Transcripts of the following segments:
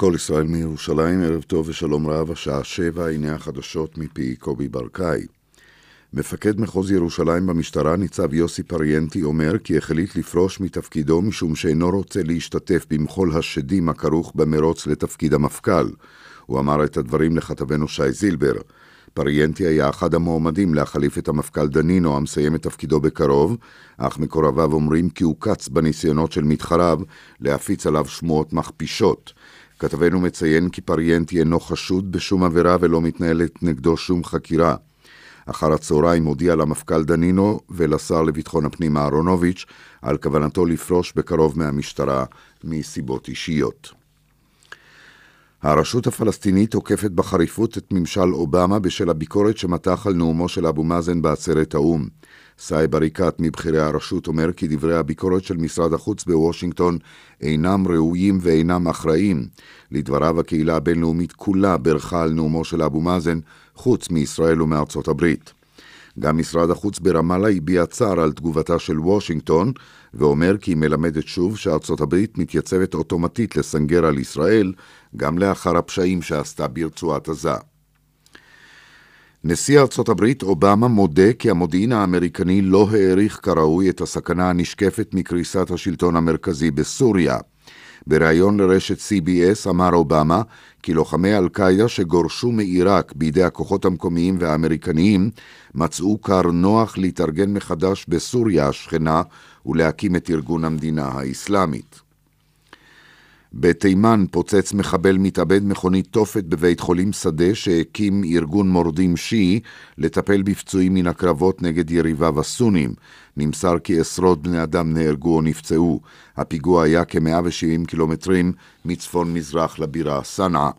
כל ישראל מירושלים, ערב טוב ושלום רב, השעה שבע, הנה החדשות מפי קובי ברקאי. מפקד מחוז ירושלים במשטרה, ניצב יוסי פריאנטי, אומר כי החליט לפרוש מתפקידו משום שאינו רוצה להשתתף במחול השדים הכרוך במרוץ לתפקיד המפכ"ל. הוא אמר את הדברים לכתבנו שי זילבר. פריאנטי היה אחד המועמדים להחליף את המפכ"ל דנינו, המסיים את תפקידו בקרוב, אך מקורביו אומרים כי הוא קץ בניסיונות של מתחריו להפיץ עליו שמועות מכפישות. כתבנו מציין כי פריאנטי אינו חשוד בשום עבירה ולא מתנהלת נגדו שום חקירה. אחר הצהריים הודיע למפכ"ל דנינו ולשר לביטחון הפנים אהרונוביץ' על כוונתו לפרוש בקרוב מהמשטרה מסיבות אישיות. הרשות הפלסטינית תוקפת בחריפות את ממשל אובמה בשל הביקורת שמתח על נאומו של אבו מאזן בעצרת האו"ם. סאיב עריקאת מבכירי הרשות אומר כי דברי הביקורת של משרד החוץ בוושינגטון אינם ראויים ואינם אחראיים. לדבריו הקהילה הבינלאומית כולה ברכה על נאומו של אבו מאזן, חוץ מישראל ומארצות הברית. גם משרד החוץ ברמאללה הביע צער על תגובתה של וושינגטון, ואומר כי היא מלמדת שוב שארצות הברית מתייצבת אוטומטית לסנגר על ישראל, גם לאחר הפשעים שעשתה ברצועת עזה. נשיא ארצות הברית אובמה מודה כי המודיעין האמריקני לא העריך כראוי את הסכנה הנשקפת מקריסת השלטון המרכזי בסוריה. בריאיון לרשת CBS אמר אובמה כי לוחמי אל-קאעידה שגורשו מעיראק בידי הכוחות המקומיים והאמריקניים מצאו כר נוח להתארגן מחדש בסוריה השכנה ולהקים את ארגון המדינה האסלאמית. בתימן פוצץ מחבל מתאבד מכונית תופת בבית חולים שדה שהקים ארגון מורדים שיעי לטפל בפצועים מן הקרבות נגד יריביו הסונים. נמסר כי עשרות בני אדם נהרגו או נפצעו. הפיגוע היה כ-170 קילומטרים מצפון-מזרח לבירה סנעה.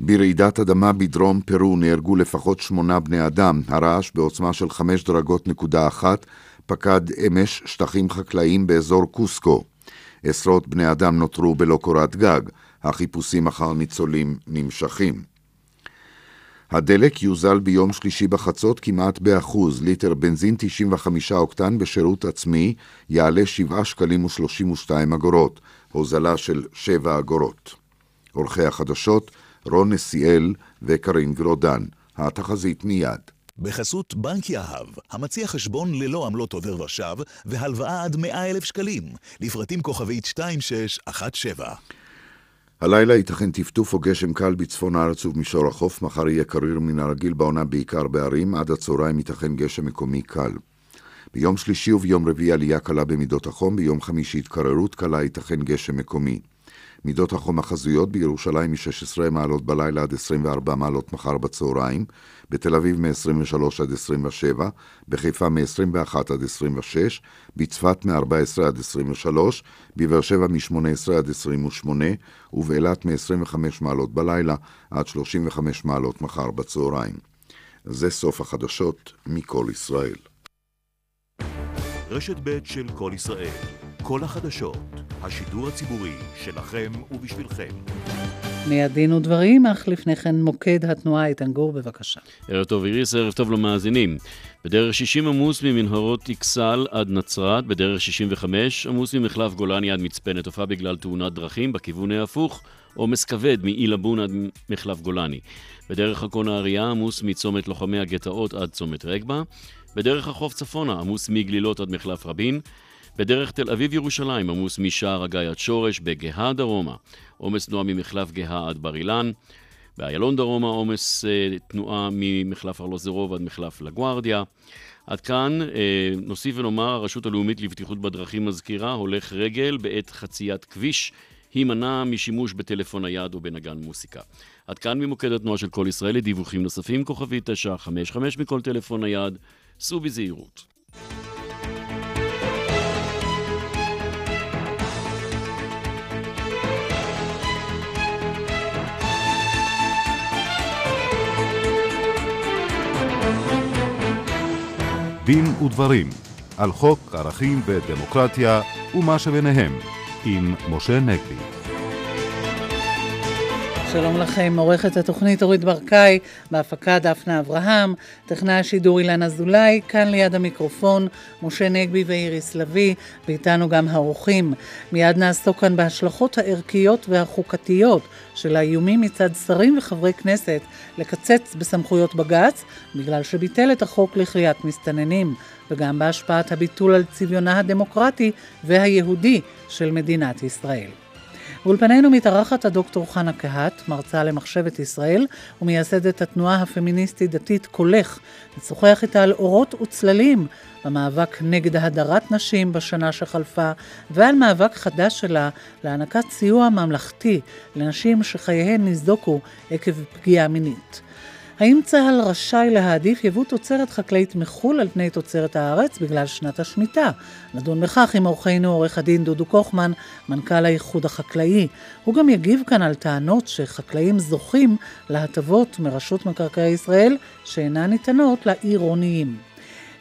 ברעידת אדמה בדרום פרו נהרגו לפחות שמונה בני אדם. הרעש בעוצמה של חמש דרגות נקודה אחת פקד אמש שטחים חקלאיים באזור קוסקו. עשרות בני אדם נותרו בלא קורת גג, החיפושים אחר ניצולים נמשכים. הדלק יוזל ביום שלישי בחצות כמעט באחוז, ליטר בנזין 95 אוקטן בשירות עצמי יעלה 7 שקלים ו-32 אגורות, הוזלה של 7 אגורות. עורכי החדשות רון נסיאל וקרין גרודן. התחזית מיד. בחסות בנק יהב, המציע חשבון ללא עמלות עובר ושב והלוואה עד 100 אלף שקלים, לפרטים כוכבית 2617. הלילה ייתכן טפטוף או גשם קל בצפון הארץ ובמישור החוף, מחר יהיה קריר מן הרגיל בעונה בעיקר בערים, עד הצהריים ייתכן גשם מקומי קל. ביום שלישי וביום רביעי עלייה קלה במידות החום, ביום חמישי התקררות קלה ייתכן גשם מקומי. מידות החום החזויות בירושלים מ-16 מעלות בלילה עד 24 מעלות מחר בצהריים, בתל אביב מ-23 עד 27, בחיפה מ-21 עד 26, בצפת מ-14 עד 23, בבאר שבע מ-18 עד 28, ובאילת מ-25 מעלות בלילה עד 35 מעלות מחר בצהריים. זה סוף החדשות מכל ישראל. רשת ב' של כל ישראל, כל החדשות, השידור הציבורי שלכם ובשבילכם. מיד דין ודברים, אך לפני כן מוקד התנועה איתן גור, בבקשה. ערב טוב איריס, ערב טוב למאזינים. בדרך 60 עמוס ממנהרות אכסל עד נצרת, בדרך 65 עמוס ממחלף גולני עד מצפה נטופה בגלל תאונת דרכים, בכיוון ההפוך, עומס כבד מעילבון עד מחלף גולני. בדרך עכו נהריה עמוס מצומת לוחמי הגטאות עד צומת רגבה. בדרך החוף צפונה עמוס מגלילות עד מחלף רבין. בדרך תל אביב-ירושלים עמוס משער הגיא עד שורש, בגאה דרומה עומס תנועה ממחלף גאה עד בר אילן, באיילון דרומה עומס אה, תנועה ממחלף ארלוזרוב עד מחלף לגוארדיה. עד כאן אה, נוסיף ונאמר, הרשות הלאומית לבטיחות בדרכים מזכירה, הולך רגל בעת חציית כביש, הימנע משימוש בטלפון נייד או בנגן מוסיקה. עד כאן ממוקד התנועה של כל ישראל לדיווחים נוספים, כוכבית 955 מכל טלפון נייד, סעו בזהירות. דין ודברים על חוק ערכים ודמוקרטיה ומה שביניהם עם משה נגבי. שלום לכם, עורכת התוכנית אורית ברקאי, בהפקה דפנה אברהם, טכנאי השידור אילן אזולאי, כאן ליד המיקרופון, משה נגבי ואיריס לביא, ואיתנו גם האורחים. מיד נעסוק כאן בהשלכות הערכיות והחוקתיות של האיומים מצד שרים וחברי כנסת לקצץ בסמכויות בג"ץ, בגלל שביטל את החוק לכליאת מסתננים, וגם בהשפעת הביטול על צביונה הדמוקרטי והיהודי של מדינת ישראל. באולפנינו מתארחת הדוקטור חנה קהת, מרצה למחשבת ישראל ומייסדת התנועה הפמיניסטית-דתית קולך. נשוחח איתה על אורות וצללים במאבק נגד הדרת נשים בשנה שחלפה ועל מאבק חדש שלה להענקת סיוע ממלכתי לנשים שחייהן ניזוקו עקב פגיעה מינית. האם צה"ל רשאי להעדיף יבוא תוצרת חקלאית מחו"ל על פני תוצרת הארץ בגלל שנת השמיטה? נדון בכך עם אורחנו עורך הדין דודו קוכמן, מנכ"ל האיחוד החקלאי. הוא גם יגיב כאן על טענות שחקלאים זוכים להטבות מרשות מקרקעי ישראל שאינן ניתנות לעירוניים.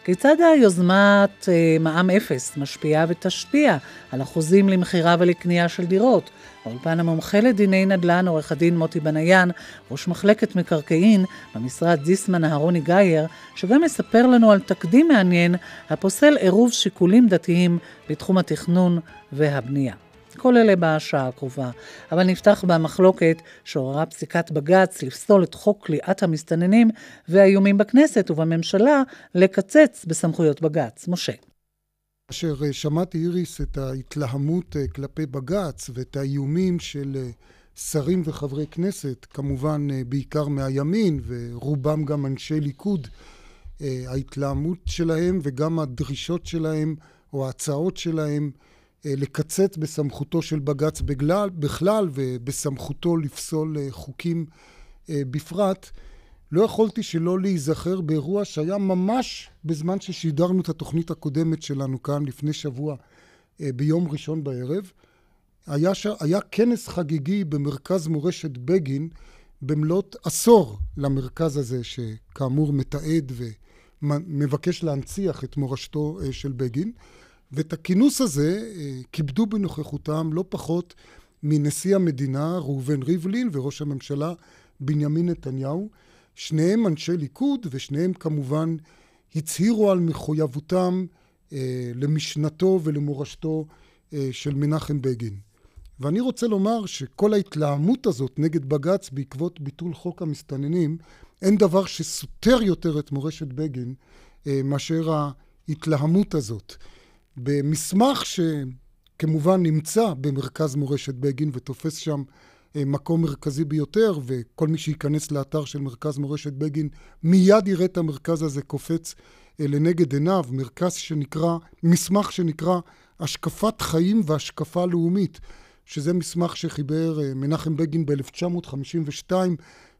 כיצד היוזמת אה, מע"מ אפס משפיעה ותשפיע על אחוזים למכירה ולקנייה של דירות? באולפן המומחה לדיני נדל"ן, עורך הדין מוטי בניין, ראש מחלקת מקרקעין במשרד זיסמן אהרוני גייר, שגם מספר לנו על תקדים מעניין הפוסל עירוב שיקולים דתיים בתחום התכנון והבנייה. כל אלה בשעה הקרובה. אבל נפתח במחלוקת שעוררה פסיקת בג"ץ לפסול את חוק כליאת המסתננים והאיומים בכנסת ובממשלה לקצץ בסמכויות בג"ץ. משה. כאשר אה, שמעתי איריס את ההתלהמות אה, כלפי בג"ץ ואת האיומים של אה, שרים וחברי כנסת, כמובן בעיקר מהימין ורובם גם אנשי ליכוד, ההתלהמות שלהם וגם הדרישות שלהם או ההצעות שלהם לקצץ בסמכותו של בג"ץ בכלל ובסמכותו לפסול חוקים בפרט, לא יכולתי שלא להיזכר באירוע שהיה ממש בזמן ששידרנו את התוכנית הקודמת שלנו כאן לפני שבוע אה, ביום ראשון בערב. היה, ש... היה כנס חגיגי במרכז מורשת בגין במלאת עשור למרכז הזה שכאמור מתעד ומבקש להנציח את מורשתו אה, של בגין. ואת הכינוס הזה אה, כיבדו בנוכחותם לא פחות מנשיא המדינה ראובן ריבלין וראש הממשלה בנימין נתניהו. שניהם אנשי ליכוד ושניהם כמובן הצהירו על מחויבותם אה, למשנתו ולמורשתו אה, של מנחם בגין. ואני רוצה לומר שכל ההתלהמות הזאת נגד בג"ץ בעקבות ביטול חוק המסתננים, אין דבר שסותר יותר את מורשת בגין אה, מאשר ההתלהמות הזאת. במסמך שכמובן נמצא במרכז מורשת בגין ותופס שם מקום מרכזי ביותר, וכל מי שייכנס לאתר של מרכז מורשת בגין מיד יראה את המרכז הזה קופץ אה, לנגד עיניו, מרכז שנקרא, מסמך שנקרא השקפת חיים והשקפה לאומית, שזה מסמך שחיבר אה, מנחם בגין ב-1952,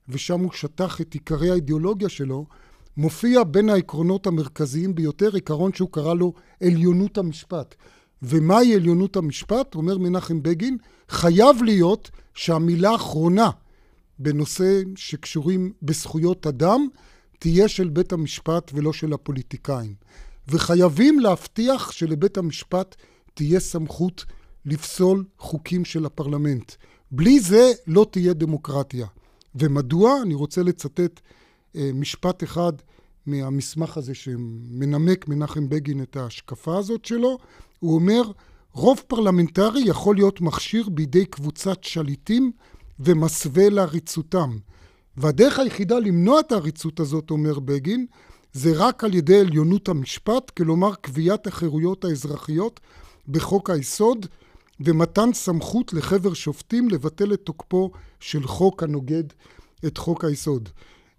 ושם הוא שטח את עיקרי האידיאולוגיה שלו, מופיע בין העקרונות המרכזיים ביותר עיקרון שהוא קרא לו עליונות המשפט. ומהי עליונות המשפט? אומר מנחם בגין, חייב להיות שהמילה האחרונה בנושא שקשורים בזכויות אדם תהיה של בית המשפט ולא של הפוליטיקאים. וחייבים להבטיח שלבית המשפט תהיה סמכות לפסול חוקים של הפרלמנט. בלי זה לא תהיה דמוקרטיה. ומדוע? אני רוצה לצטט אה, משפט אחד מהמסמך הזה שמנמק מנחם בגין את ההשקפה הזאת שלו. הוא אומר, רוב פרלמנטרי יכול להיות מכשיר בידי קבוצת שליטים ומסווה לעריצותם. והדרך היחידה למנוע את העריצות הזאת, אומר בגין, זה רק על ידי עליונות המשפט, כלומר קביעת החירויות האזרחיות בחוק היסוד ומתן סמכות לחבר שופטים לבטל את תוקפו של חוק הנוגד את חוק היסוד.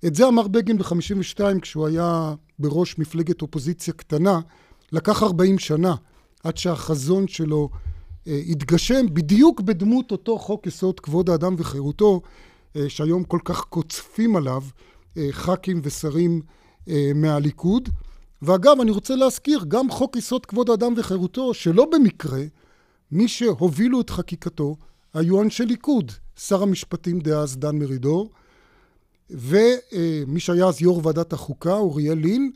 את זה אמר בגין ב-52 כשהוא היה בראש מפלגת אופוזיציה קטנה, לקח 40 שנה עד שהחזון שלו אה, התגשם בדיוק בדמות אותו חוק יסוד כבוד האדם וחירותו, אה, שהיום כל כך קוצפים עליו אה, ח"כים ושרים מהליכוד. ואגב, אני רוצה להזכיר, גם חוק יסוד כבוד האדם וחירותו, שלא במקרה, מי שהובילו את חקיקתו היו אנשי ליכוד, שר המשפטים דאז דן מרידור, ומי שהיה אז יו"ר ועדת החוקה, אוריאל לין,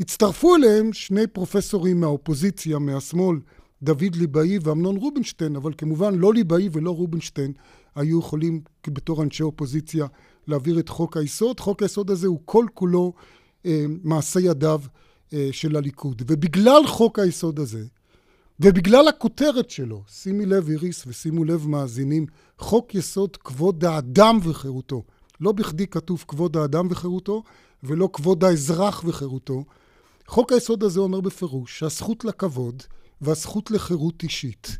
הצטרפו אליהם שני פרופסורים מהאופוזיציה, מהשמאל, דוד ליבאי ואמנון רובינשטיין, אבל כמובן לא ליבאי ולא רובינשטיין היו יכולים בתור אנשי אופוזיציה להעביר את חוק היסוד. חוק היסוד הזה הוא כל כולו אה, מעשה ידיו אה, של הליכוד. ובגלל חוק היסוד הזה, ובגלל הכותרת שלו, שימי לב איריס ושימו לב מאזינים, חוק יסוד כבוד האדם וחירותו. לא בכדי כתוב כבוד האדם וחירותו, ולא כבוד האזרח וחירותו. חוק היסוד הזה אומר בפירוש שהזכות לכבוד והזכות לחירות אישית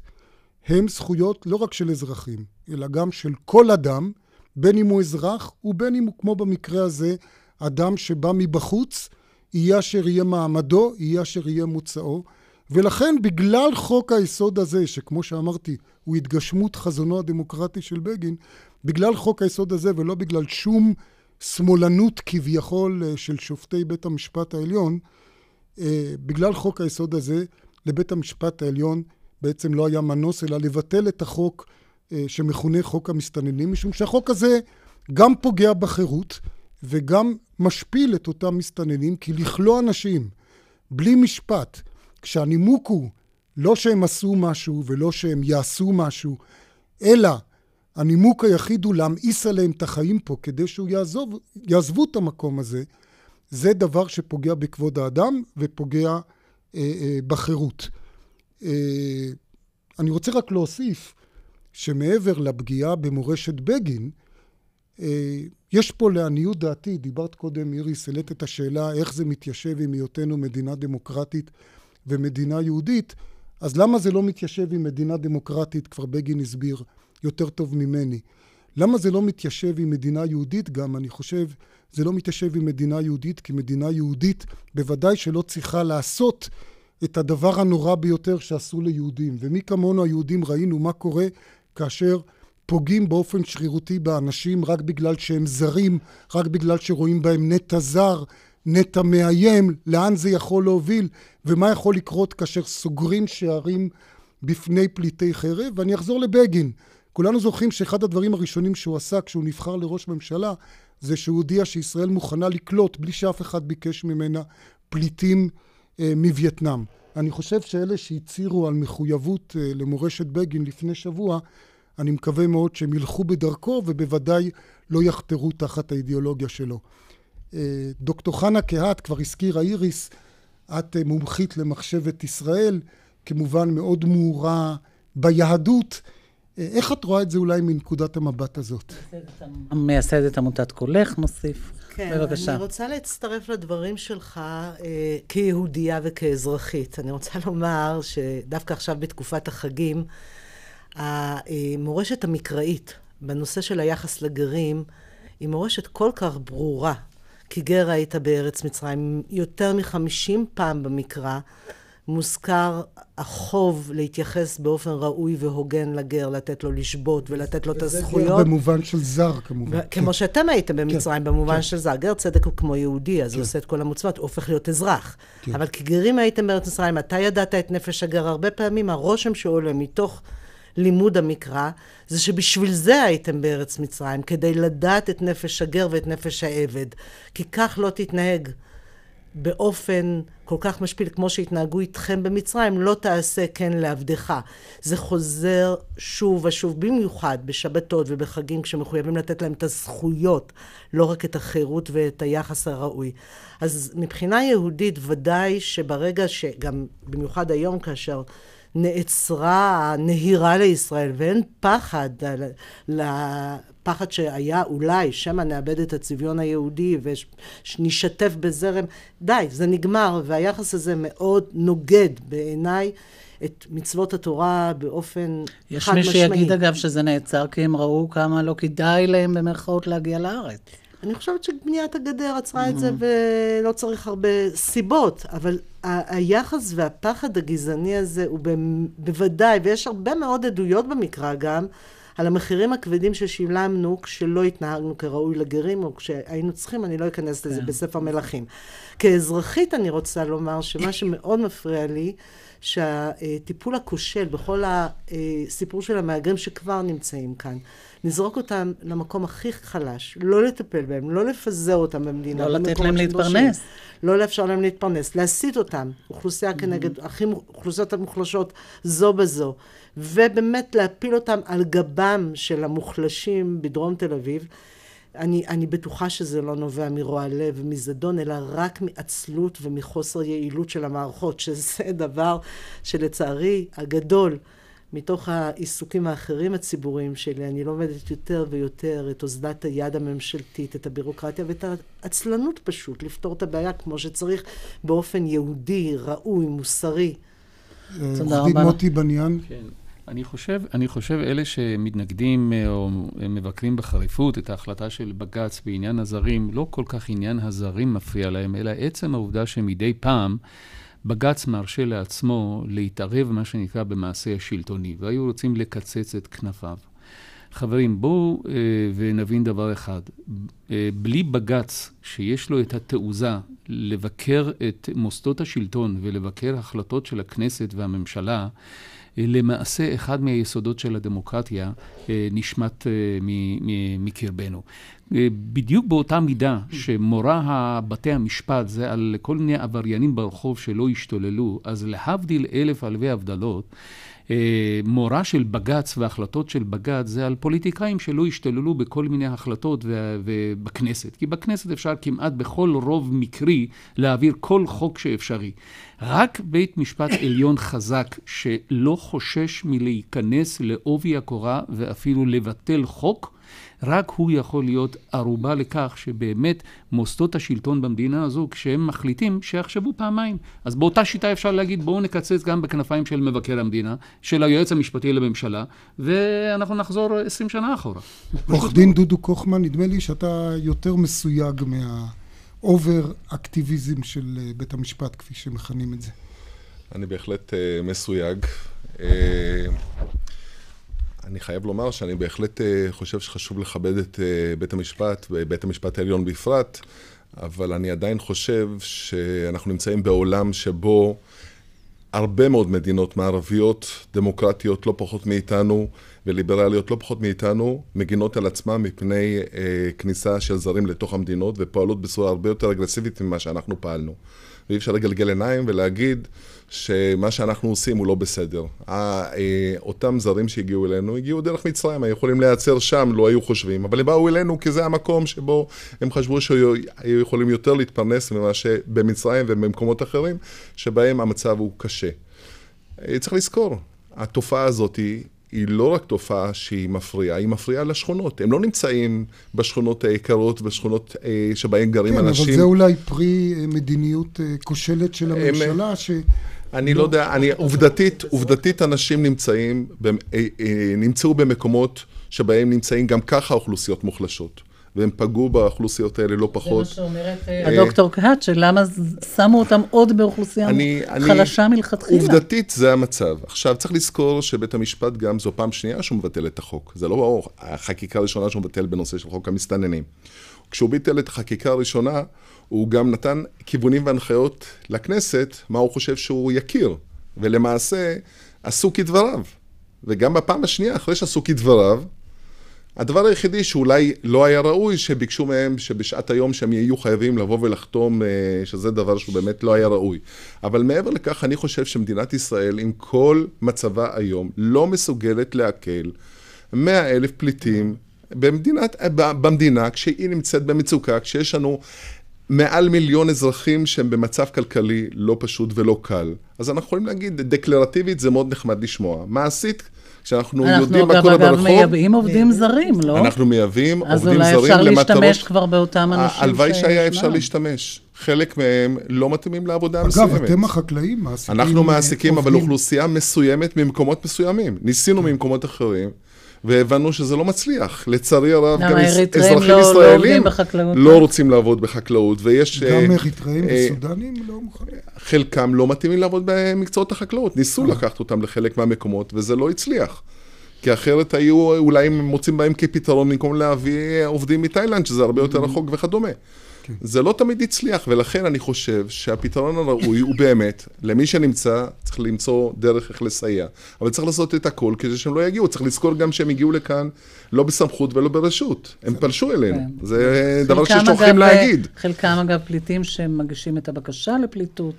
הם זכויות לא רק של אזרחים, אלא גם של כל אדם, בין אם הוא אזרח ובין אם הוא, כמו במקרה הזה, אדם שבא מבחוץ, יהיה אשר יהיה מעמדו, יהיה אשר יהיה מוצאו. ולכן בגלל חוק היסוד הזה, שכמו שאמרתי, הוא התגשמות חזונו הדמוקרטי של בגין, בגלל חוק היסוד הזה ולא בגלל שום שמאלנות כביכול אה, של שופטי בית המשפט העליון, בגלל חוק היסוד הזה, לבית המשפט העליון בעצם לא היה מנוס אלא לבטל את החוק אה, שמכונה חוק המסתננים, משום שהחוק הזה גם פוגע בחירות וגם משפיל את אותם מסתננים, כי לכלוא אנשים בלי משפט, כשהנימוק הוא לא שהם עשו משהו ולא שהם יעשו משהו, אלא הנימוק היחיד הוא להמאיס עליהם את החיים פה כדי שהוא יעזוב, יעזבו את המקום הזה, זה דבר שפוגע בכבוד האדם ופוגע אה, אה, בחירות. אה, אני רוצה רק להוסיף שמעבר לפגיעה במורשת בגין, אה, יש פה לעניות דעתי, דיברת קודם, איריס, העלית את השאלה איך זה מתיישב עם היותנו מדינה דמוקרטית ומדינה יהודית, אז למה זה לא מתיישב עם מדינה דמוקרטית? כבר בגין הסביר יותר טוב ממני. למה זה לא מתיישב עם מדינה יהודית גם? אני חושב, זה לא מתיישב עם מדינה יהודית, כי מדינה יהודית בוודאי שלא צריכה לעשות את הדבר הנורא ביותר שעשו ליהודים. ומי כמונו היהודים ראינו מה קורה כאשר פוגעים באופן שרירותי באנשים רק בגלל שהם זרים, רק בגלל שרואים בהם נטע זר, נטע מאיים, לאן זה יכול להוביל, ומה יכול לקרות כאשר סוגרים שערים בפני פליטי חרב. ואני אחזור לבגין. כולנו זוכרים שאחד הדברים הראשונים שהוא עשה כשהוא נבחר לראש ממשלה, זה שהוא הודיע שישראל מוכנה לקלוט, בלי שאף אחד ביקש ממנה, פליטים אה, מווייטנאם. אני חושב שאלה שהצהירו על מחויבות אה, למורשת בגין לפני שבוע, אני מקווה מאוד שהם ילכו בדרכו ובוודאי לא יחתרו תחת האידיאולוגיה שלו. אה, דוקטור חנה קהת, כבר הזכירה איריס, את אה, מומחית למחשבת ישראל, כמובן מאוד מעורה ביהדות. איך את רואה את זה אולי מנקודת המבט הזאת? מייסדת עמותת קולך, נוסיף. כן, בבקשה. אני רוצה להצטרף לדברים שלך אה, כיהודייה וכאזרחית. אני רוצה לומר שדווקא עכשיו בתקופת החגים, המורשת המקראית בנושא של היחס לגרים היא מורשת כל כך ברורה. כי גר היית בארץ מצרים יותר מחמישים פעם במקרא. מוזכר החוב להתייחס באופן ראוי והוגן לגר, לתת לו לשבות ולתת לו את הזכויות. זה גר במובן של זר, כמובן. כמו כן. שאתם הייתם במצרים, כן, במובן כן. של זר. גר צדק הוא כמו יהודי, אז כן. הוא עושה את כל המצוות, הוא הופך להיות אזרח. כן. אבל כגרים הייתם בארץ מצרים, אתה ידעת את נפש הגר. הרבה פעמים הרושם שעולה מתוך לימוד המקרא, זה שבשביל זה הייתם בארץ מצרים, כדי לדעת את נפש הגר ואת נפש העבד. כי כך לא תתנהג. באופן כל כך משפיל כמו שהתנהגו איתכם במצרים, לא תעשה כן לעבדך. זה חוזר שוב ושוב, במיוחד בשבתות ובחגים, כשמחויבים לתת להם את הזכויות, לא רק את החירות ואת היחס הראוי. אז מבחינה יהודית, ודאי שברגע שגם, במיוחד היום, כאשר נעצרה הנהירה לישראל, ואין פחד לפחד שהיה אולי, שמא נאבד את הצביון היהודי ונשתף בזרם. די, זה נגמר, והיחס הזה מאוד נוגד בעיניי. את מצוות התורה באופן חד משמעי. יש מי שיגיד אגב שזה נעצר כי הם ראו כמה לא כדאי להם במרכאות להגיע לארץ. אני חושבת שבניית הגדר עצרה את זה mm-hmm. ולא צריך הרבה סיבות, אבל ה- היחס והפחד הגזעני הזה הוא בוודאי, ויש הרבה מאוד עדויות במקרא גם, על המחירים הכבדים ששילמנו כשלא התנהגנו כראוי לגרים, או כשהיינו צריכים, אני לא אכנס לזה כן. בספר מלכים. כאזרחית אני רוצה לומר שמה שמאוד מפריע לי, שהטיפול הכושל בכל הסיפור של המהגרים שכבר נמצאים כאן, נזרוק אותם למקום הכי חלש, לא לטפל בהם, לא לפזר אותם במדינה. לא לתת להם להתפרנס. לא לאפשר להם להתפרנס, להסיט אותם, אוכלוסייה כנגד, אוכלוסיות המוחלשות זו בזו, ובאמת להפיל אותם על גבם של המוחלשים בדרום תל אביב. אני, אני בטוחה שזה לא נובע מרוע לב ומזדון, אלא רק מעצלות ומחוסר יעילות של המערכות, שזה דבר שלצערי הגדול, מתוך העיסוקים האחרים הציבוריים שלי, אני לומדת יותר ויותר את אוזלת היד הממשלתית, את הבירוקרטיה ואת העצלנות פשוט, לפתור את הבעיה כמו שצריך, באופן יהודי, ראוי, מוסרי. תודה רבה. מוטי בניאן. כן. אני חושב, אני חושב אלה שמתנגדים אה, או מבקרים בחריפות את ההחלטה של בג"ץ בעניין הזרים, לא כל כך עניין הזרים מפריע להם, אלא עצם העובדה שמדי פעם בג"ץ מרשה לעצמו להתערב, מה שנקרא, במעשה השלטוני, והיו רוצים לקצץ את כנפיו. חברים, בואו אה, ונבין דבר אחד. אה, בלי בג"ץ, שיש לו את התעוזה לבקר את מוסדות השלטון ולבקר החלטות של הכנסת והממשלה, למעשה אחד מהיסודות של הדמוקרטיה אה, נשמט אה, מקרבנו. בדיוק באותה מידה שמורה בתי המשפט זה על כל מיני עבריינים ברחוב שלא השתוללו, אז להבדיל אלף אלפי הבדלות, אה, מורה של בג"ץ והחלטות של בג"ץ זה על פוליטיקאים שלא השתוללו בכל מיני החלטות ובכנסת. כי בכנסת אפשר כמעט בכל רוב מקרי להעביר כל חוק שאפשרי. רק בית משפט עליון חזק שלא חושש מלהיכנס לעובי הקורה ואפילו לבטל חוק, רק הוא יכול להיות ערובה לכך שבאמת מוסדות השלטון במדינה הזו, כשהם מחליטים, שיחשבו פעמיים. אז באותה שיטה אפשר להגיד, בואו נקצץ גם בכנפיים של מבקר המדינה, של היועץ המשפטי לממשלה, ואנחנו נחזור עשרים שנה אחורה. עורך דין דודו קוכמן, נדמה לי שאתה יותר מסויג מהאובר אקטיביזם של אה, בית המשפט, כפי שמכנים את זה. אני בהחלט uh, מסויג. Uh, אני חייב לומר שאני בהחלט אה, חושב שחשוב לכבד את אה, בית המשפט, ובית המשפט העליון בפרט, אבל אני עדיין חושב שאנחנו נמצאים בעולם שבו הרבה מאוד מדינות מערביות, דמוקרטיות לא פחות מאיתנו, וליברליות לא פחות מאיתנו, מגינות על עצמן מפני אה, כניסה של זרים לתוך המדינות, ופועלות בצורה הרבה יותר אגרסיבית ממה שאנחנו פעלנו. ואי אפשר לגלגל עיניים ולהגיד שמה שאנחנו עושים הוא לא בסדר. אה, אותם זרים שהגיעו אלינו, הגיעו דרך מצרים, היו יכולים להיעצר שם, לא היו חושבים, אבל הם באו אלינו כי זה המקום שבו הם חשבו שהיו יכולים יותר להתפרנס ממה שבמצרים ובמקומות אחרים, שבהם המצב הוא קשה. אה, צריך לזכור, התופעה הזאת היא... היא לא רק תופעה שהיא מפריעה, היא מפריעה לשכונות. הם לא נמצאים בשכונות היקרות, בשכונות אה, שבהן גרים כן, אנשים. כן, אבל זה אולי פרי אה, מדיניות אה, כושלת של הממשלה, הם, ש... אני לא, לא יודע, אני, עובדתית, עובדתית אנשים נמצאים, נמצאו במקומות שבהם נמצאים גם ככה אוכלוסיות מוחלשות. והם פגעו באוכלוסיות האלה לא פחות. זה מה שאומרת אה, הדוקטור קהת, שלמה שמו אותם עוד באוכלוסייה אני, חלשה אני, מלכתחילה. עובדתית זה המצב. עכשיו, צריך לזכור שבית המשפט גם זו פעם שנייה שהוא מבטל את החוק. זה לא החקיקה הראשונה שהוא מבטל בנושא של חוק המסתננים. כשהוא ביטל את החקיקה הראשונה, הוא גם נתן כיוונים והנחיות לכנסת, מה הוא חושב שהוא יכיר. ולמעשה, עשו כדבריו. וגם בפעם השנייה, אחרי שעשו כדבריו, הדבר היחידי שאולי לא היה ראוי, שביקשו מהם שבשעת היום שהם יהיו חייבים לבוא ולחתום, אה, שזה דבר שהוא באמת לא היה ראוי. אבל מעבר לכך, אני חושב שמדינת ישראל, עם כל מצבה היום, לא מסוגלת להקל 100 אלף פליטים במדינת, במדינה, כשהיא נמצאת במצוקה, כשיש לנו מעל מיליון אזרחים שהם במצב כלכלי לא פשוט ולא קל. אז אנחנו יכולים להגיד, דקלרטיבית זה מאוד נחמד לשמוע. מעשית, כשאנחנו יודעים מה קורה ברחוב... אנחנו אגב מייבאים עובדים זרים, לא? אנחנו מייבאים עובדים זרים למטרות... אז אולי אפשר להשתמש כבר באותם אנשים הלוואי שהיה אפשר להשתמש. חלק מהם לא מתאימים לעבודה מסוימת. אגב, אתם החקלאים מעסיקים... אנחנו מעסיקים, אבל אוכלוסייה מסוימת ממקומות מסוימים. ניסינו ממקומות אחרים. והבנו שזה לא מצליח. לצערי הרב, גם אזרחים לא, ישראלים לא, לא רוצים לעבוד בחקלאות, ויש... גם אה, אריתראים אה, וסודנים לא מוכנים. חלקם לא מתאימים לעבוד במקצועות החקלאות. ניסו אה. לקחת אותם לחלק מהמקומות, וזה לא הצליח. כי אחרת היו, אולי הם מוצאים בהם כפתרון במקום להביא עובדים מתאילנד, שזה הרבה יותר רחוק וכדומה. כן. זה לא תמיד הצליח, ולכן אני חושב שהפתרון הראוי הוא באמת, למי שנמצא, צריך למצוא דרך איך לסייע. אבל צריך לעשות את הכל כדי שהם לא יגיעו. צריך לזכור גם שהם הגיעו לכאן לא בסמכות ולא ברשות. הם פלשו אלינו. כן. זה דבר ששוכחים להגיד. חלקם אגב פליטים שמגישים את הבקשה לפליטות.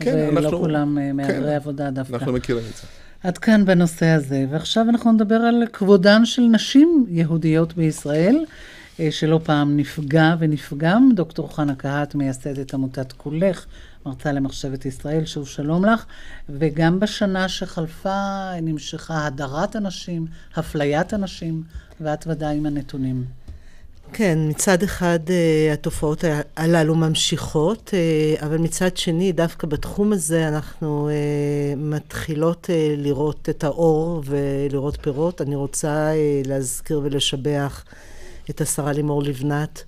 כן, ולא אנחנו... כולם אה, מהגרי כן, עבודה דווקא. אנחנו מכירים את זה. עד כאן בנושא הזה. ועכשיו אנחנו נדבר על כבודן של נשים יהודיות בישראל. אה, שלא פעם נפגע ונפגם. דוקטור חנה קהת מייסדת עמותת כולך, מרצה למחשבת ישראל, שוב שלום לך. וגם בשנה שחלפה נמשכה הדרת הנשים, הפליית הנשים, ואת ודאי עם הנתונים. כן, מצד אחד uh, התופעות הללו ממשיכות, uh, אבל מצד שני, דווקא בתחום הזה אנחנו מתחילות לראות את האור ולראות פירות. אני רוצה להזכיר ולשבח את השרה לימור לבנת,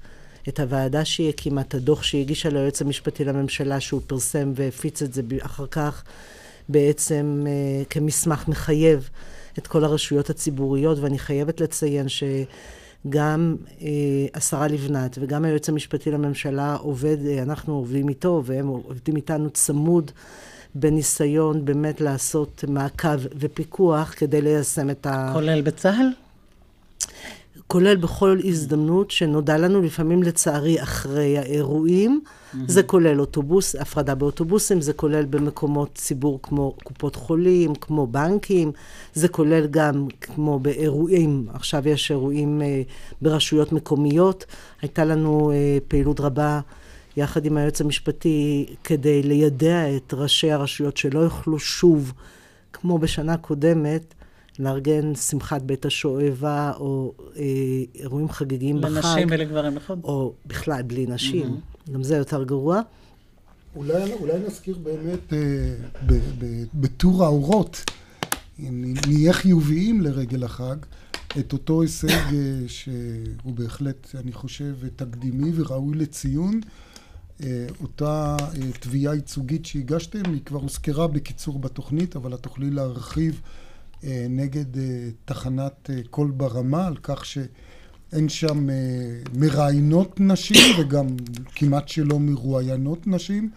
את הוועדה שהיא הקימה, את הדוח שהיא הגישה ליועץ המשפטי לממשלה, שהוא פרסם והפיץ את זה אחר כך בעצם uh, כמסמך מחייב את כל הרשויות הציבוריות, ואני חייבת לציין ש... גם אה, השרה לבנת וגם היועץ המשפטי לממשלה עובד, אה, אנחנו עובדים איתו והם עובדים איתנו צמוד בניסיון באמת לעשות מעקב ופיקוח כדי ליישם את ה... כולל בצה"ל? כולל בכל הזדמנות שנודע לנו, לפעמים לצערי אחרי האירועים. Mm-hmm. זה כולל אוטובוס, הפרדה באוטובוסים, זה כולל במקומות ציבור כמו קופות חולים, כמו בנקים, זה כולל גם כמו באירועים, עכשיו יש אירועים אה, ברשויות מקומיות. הייתה לנו אה, פעילות רבה יחד עם היועץ המשפטי כדי לידע את ראשי הרשויות שלא יוכלו שוב, כמו בשנה קודמת, לארגן שמחת בית השואבה, או אה, אירועים חגיגיים בחג. לנשים ולגברים, נכון? או בכלל בלי נשים, mm-hmm. גם זה יותר גרוע. אולי, אולי נזכיר באמת אה, בטור האורות, אם נהיה חיוביים לרגל החג, את אותו הישג אה, שהוא בהחלט, אני חושב, תקדימי וראוי לציון. אה, אותה אה, תביעה ייצוגית שהגשתם, היא כבר הוזכרה בקיצור בתוכנית, אבל את תוכלי להרחיב נגד אה, תחנת אה, קול ברמה, על כך שאין שם מראיינות נשים וגם כמעט שלא מרואיינות נשים,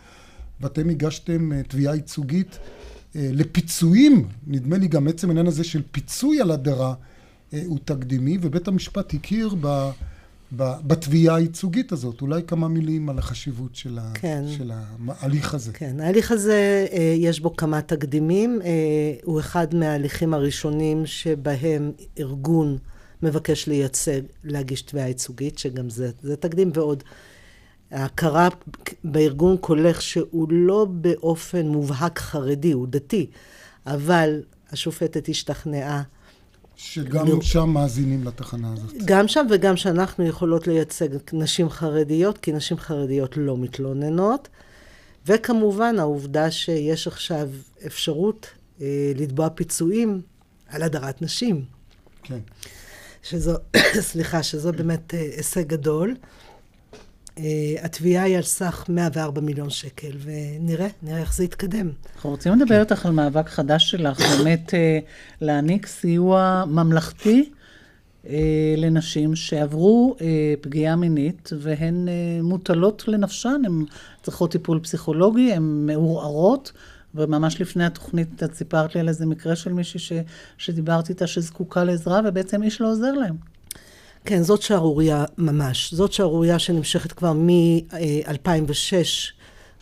ואתם הגשתם תביעה ייצוגית לפיצויים, נדמה לי גם עצם העניין הזה של פיצוי על הדרה הוא תקדימי, ובית המשפט הכיר ב... בתביעה הייצוגית הזאת. אולי כמה מילים על החשיבות של, כן. ה, של ההליך הזה. כן, ההליך הזה, אה, יש בו כמה תקדימים. אה, הוא אחד מההליכים הראשונים שבהם ארגון מבקש לייצג, להגיש תביעה ייצוגית, שגם זה, זה תקדים, ועוד ההכרה בארגון קולך שהוא לא באופן מובהק חרדי, הוא דתי, אבל השופטת השתכנעה שגם לא. שם מאזינים לתחנה הזאת. גם שם וגם שאנחנו יכולות לייצג נשים חרדיות, כי נשים חרדיות לא מתלוננות. וכמובן העובדה שיש עכשיו אפשרות אה, לתבוע פיצויים על הדרת נשים. כן. שזו, סליחה, שזו באמת אה, הישג גדול. Uh, התביעה היא על סך 104 מיליון שקל, ונראה, נראה איך זה יתקדם. אנחנו רוצים לדבר איתך על מאבק חדש שלך, באמת uh, להעניק סיוע ממלכתי uh, לנשים שעברו פגיעה מינית, והן מוטלות לנפשן, הן צריכות טיפול פסיכולוגי, הן מעורערות. וממש לפני התוכנית את סיפרת לי על איזה מקרה של מישהי ש, שדיברתי איתה שזקוקה לעזרה, ובעצם איש לא עוזר להם. כן, זאת שערורייה ממש. זאת שערורייה שנמשכת כבר מ-2006,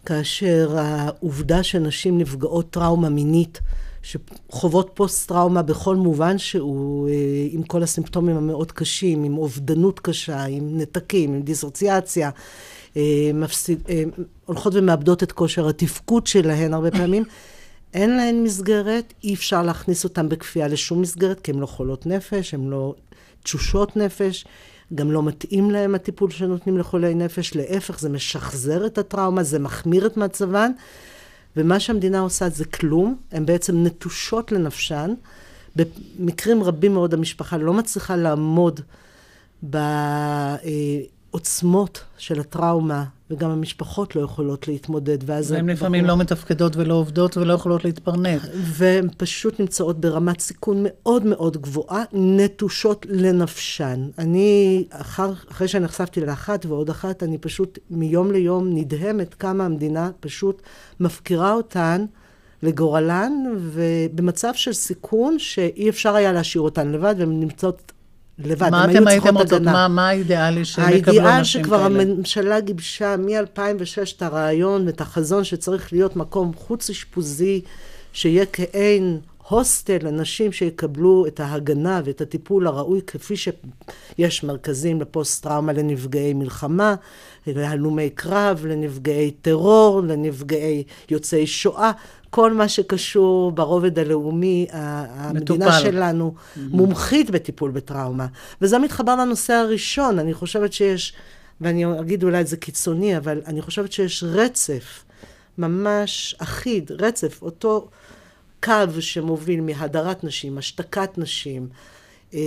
כאשר העובדה שנשים נפגעות טראומה מינית, שחוות פוסט-טראומה בכל מובן שהוא, אה, עם כל הסימפטומים המאוד קשים, עם אובדנות קשה, עם נתקים, עם דיסוציאציה, אה, מפסיד, אה, הולכות ומאבדות את כושר התפקוד שלהן הרבה פעמים. אין להן מסגרת, אי אפשר להכניס אותן בכפייה לשום מסגרת, כי הן לא חולות נפש, הן לא תשושות נפש, גם לא מתאים להם הטיפול שנותנים לחולי נפש, להפך, זה משחזר את הטראומה, זה מחמיר את מצבן, ומה שהמדינה עושה זה כלום, הן בעצם נטושות לנפשן. במקרים רבים מאוד המשפחה לא מצליחה לעמוד העוצמות של הטראומה, וגם המשפחות לא יכולות להתמודד, ואז... והן לפעמים בחור... לא מתפקדות ולא עובדות ולא יכולות להתפרנס. והן פשוט נמצאות ברמת סיכון מאוד מאוד גבוהה, נטושות לנפשן. אני, אחר, אחרי שנחשפתי לאחת ועוד אחת, אני פשוט מיום ליום נדהמת כמה המדינה פשוט מפקירה אותן. לגורלן, ובמצב של סיכון שאי אפשר היה להשאיר אותן לבד, והן נמצאות לבד, מה אתם הייתם רוצות, מה, מה האידיאלי שהם יקבלו נשים כאלה? האידיאל שכבר הממשלה גיבשה מ-2006 את הרעיון ואת החזון שצריך להיות מקום חוץ-אשפוזי, שיהיה כעין הוסטל לנשים שיקבלו את ההגנה ואת הטיפול הראוי, כפי שיש מרכזים לפוסט-טראומה לנפגעי מלחמה, להלומי קרב, לנפגעי טרור, לנפגעי יוצאי שואה. כל מה שקשור ברובד הלאומי, המדינה מטופל. שלנו mm-hmm. מומחית בטיפול בטראומה. וזה מתחבר לנושא הראשון, אני חושבת שיש, ואני אגיד אולי זה קיצוני, אבל אני חושבת שיש רצף ממש אחיד, רצף, אותו קו שמוביל מהדרת נשים, השתקת נשים, אה,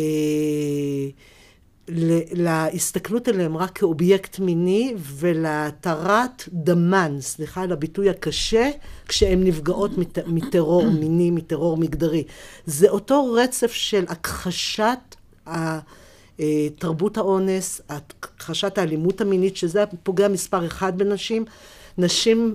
להסתכלות עליהם רק כאובייקט מיני ולהתרת דמן, סליחה על הביטוי הקשה, כשהן נפגעות מת, מטרור מיני, מטרור מגדרי. זה אותו רצף של הכחשת תרבות האונס, הכחשת האלימות המינית, שזה פוגע מספר אחד בנשים. נשים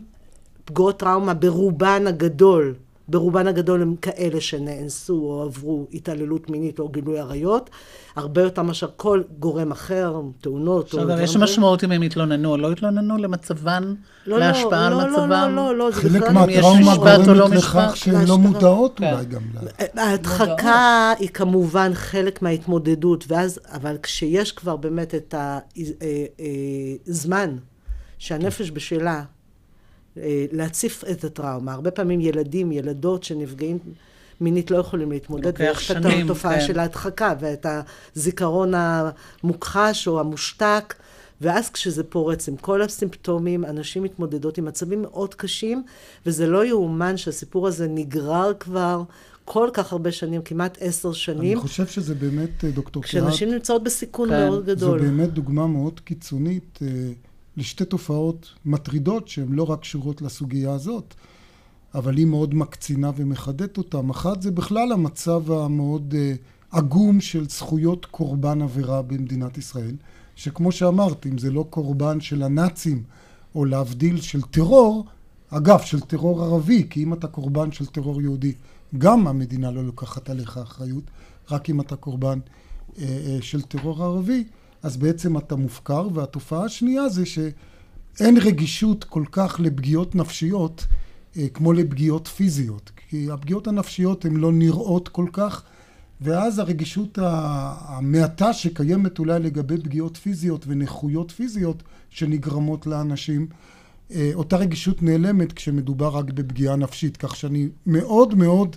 פגועות טראומה ברובן הגדול ברובן הגדול הם כאלה שנאנסו או עברו התעללות מינית או גילוי עריות, הרבה יותר מאשר כל גורם אחר, תאונות. עכשיו, אבל יש משמעות אם הם התלוננו או לא התלוננו למצבן, לא, לא להשפעה לא, על לא? לא, לא, לא, זה בכלל... חלק מהטראומה גורמת לא לכך שהן לא מודעות כן. אולי גם. ההדחקה היא כמובן חלק מההתמודדות, ואז, אבל כשיש כבר באמת את הזמן אה, אה, שהנפש בשלה, להציף את הטראומה. הרבה פעמים ילדים, ילדות שנפגעים מינית לא יכולים להתמודד, ויש את התופעה כן. של ההדחקה ואת הזיכרון המוכחש או המושתק. ואז כשזה פורץ עם כל הסימפטומים, אנשים מתמודדות עם מצבים מאוד קשים, וזה לא יאומן שהסיפור הזה נגרר כבר כל כך הרבה שנים, כמעט עשר שנים. אני חושב שזה באמת, אה, דוקטור קירת... כשנשים נמצאות בסיכון כן. מאוד גדול. זו באמת דוגמה מאוד קיצונית. אה, לשתי תופעות מטרידות שהן לא רק קשורות לסוגיה הזאת, אבל היא מאוד מקצינה ומחדדת אותן. אחת זה בכלל המצב המאוד uh, עגום של זכויות קורבן עבירה במדינת ישראל, שכמו שאמרת, אם זה לא קורבן של הנאצים, או להבדיל של טרור, אגב, של טרור ערבי, כי אם אתה קורבן של טרור יהודי, גם המדינה לא לוקחת עליך אחריות, רק אם אתה קורבן uh, uh, של טרור ערבי. אז בעצם אתה מופקר. והתופעה השנייה זה שאין רגישות כל כך לפגיעות נפשיות אה, כמו לפגיעות פיזיות. כי הפגיעות הנפשיות הן לא נראות כל כך, ואז הרגישות המעטה שקיימת אולי לגבי פגיעות פיזיות ונכויות פיזיות שנגרמות לאנשים, אה, אותה רגישות נעלמת כשמדובר רק בפגיעה נפשית. כך שאני מאוד מאוד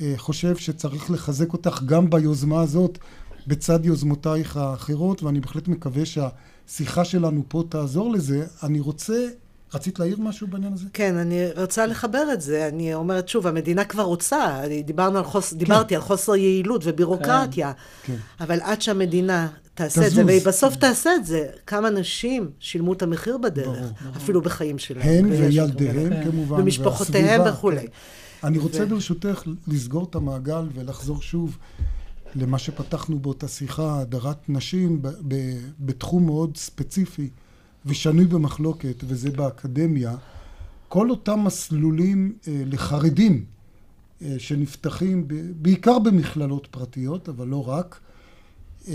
אה, חושב שצריך לחזק אותך גם ביוזמה הזאת בצד יוזמותייך האחרות, ואני בהחלט מקווה שהשיחה שלנו פה תעזור לזה. אני רוצה... רצית להעיר משהו בעניין הזה? כן, אני רוצה לחבר את זה. אני אומרת שוב, המדינה כבר רוצה. דיברנו על חוס... כן. דיברתי על חוסר יעילות ובירוקרטיה. כן. כן. אבל עד שהמדינה תעשה תזוז. את זה, והיא בסוף תעשה את זה, כמה נשים שילמו את המחיר בדרך, ברור. אפילו בחיים שלהם. הן וילדיהם, כן. כמובן, ומשפחותיהם וכולי. כן. אני רוצה ו... ברשותך לסגור את המעגל ולחזור שוב למה שפתחנו באותה שיחה, הדרת נשים בתחום מאוד ספציפי ושנוי במחלוקת, וזה באקדמיה, כל אותם מסלולים אה, לחרדים אה, שנפתחים בעיקר במכללות פרטיות, אבל לא רק, אה,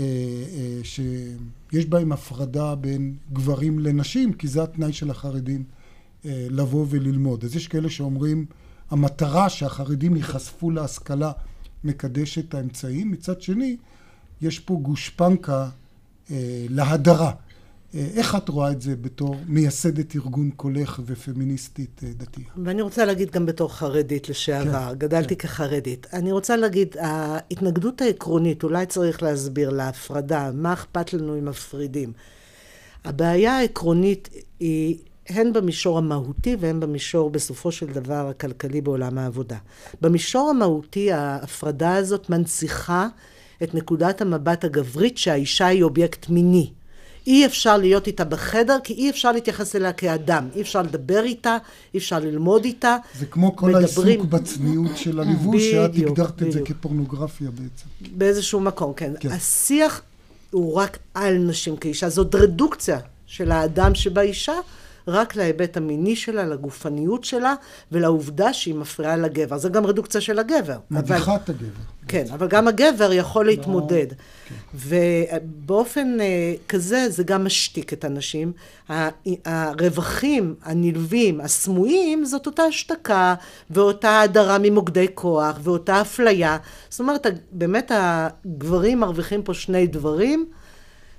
שיש בהם הפרדה בין גברים לנשים, כי זה התנאי של החרדים לבוא וללמוד. אז יש כאלה שאומרים, המטרה שהחרדים ייחשפו להשכלה מקדש את האמצעים, מצד שני יש פה גושפנקה אה, להדרה. אה, איך את רואה את זה בתור מייסדת ארגון קולך ופמיניסטית אה, דתייה? ואני רוצה להגיד גם בתור חרדית לשעבר, כן, גדלתי כן. כחרדית. אני רוצה להגיד, ההתנגדות העקרונית, אולי צריך להסביר להפרדה, מה אכפת לנו אם מפרידים. הבעיה העקרונית היא הן במישור המהותי והן במישור, בסופו של דבר, הכלכלי בעולם העבודה. במישור המהותי, ההפרדה הזאת מנציחה את נקודת המבט הגברית שהאישה היא אובייקט מיני. אי אפשר להיות איתה בחדר, כי אי אפשר להתייחס אליה כאדם. אי אפשר לדבר איתה, אי אפשר ללמוד איתה. זה כמו כל מדברים... העיסוק בצניעות של הליבוש, שאת הגדרת את זה כפורנוגרפיה בעצם. באיזשהו מקום, כן. כן. השיח הוא רק על נשים כאישה, זאת רדוקציה של האדם שבאישה. רק להיבט המיני שלה, לגופניות שלה, ולעובדה שהיא מפריעה לגבר. זה גם רדוקציה של הגבר. מדיחת אבל... הגבר. כן, אבל גם הגבר יכול להתמודד. כן. ובאופן uh, כזה זה גם משתיק את הנשים. הרווחים הנלווים, הסמויים, זאת אותה השתקה, ואותה הדרה ממוקדי כוח, ואותה אפליה. זאת אומרת, באמת הגברים מרוויחים פה שני דברים.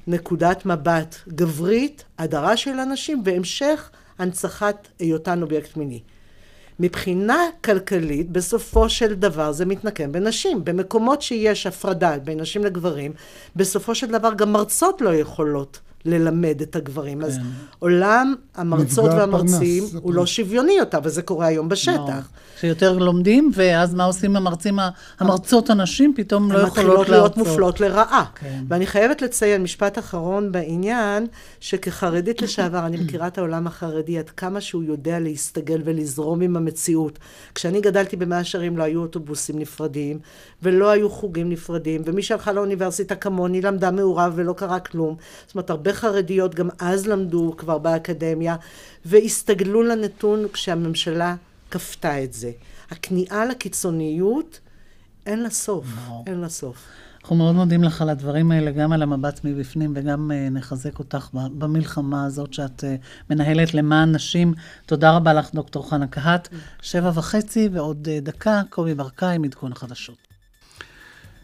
נקודת מבט גברית, הדרה של אנשים, והמשך הנצחת היותן אובייקט מיני. מבחינה כלכלית, בסופו של דבר זה מתנקם בנשים. במקומות שיש הפרדה בין נשים לגברים, בסופו של דבר גם מרצות לא יכולות ללמד את הגברים. כן. אז עולם המרצות והמרצים פרנס, הוא לא שוויוני יותר, וזה קורה היום בשטח. לא. שיותר לומדים, ואז מה עושים המרצים, המרצות הנשים פתאום לא יכולות להרצות. הן מתחילות להיות מופלות לרעה. כן. ואני חייבת לציין, משפט אחרון בעניין, שכחרדית לשעבר, אני מכירה את העולם החרדי, עד כמה שהוא יודע להסתגל ולזרום עם המציאות. כשאני גדלתי במאה שערים לא היו אוטובוסים נפרדים, ולא היו חוגים נפרדים, ומי שהלכה לאוניברסיטה כמוני למדה מעורב ולא קרה כלום. זאת אומרת, הרבה חרדיות גם אז למדו כבר באקדמיה, והסתגלו לנתון כשהממשלה כפתה את זה. הכניעה לקיצוניות, אין לה סוף, אין לה סוף. אנחנו מאוד מודים לך על הדברים האלה, גם על המבט מבפנים וגם uh, נחזק אותך במלחמה הזאת שאת uh, מנהלת למען נשים. תודה רבה לך, דוקטור חנה קהת. שבע וחצי ועוד uh, דקה, קובי ברקאי, עדכון החדשות.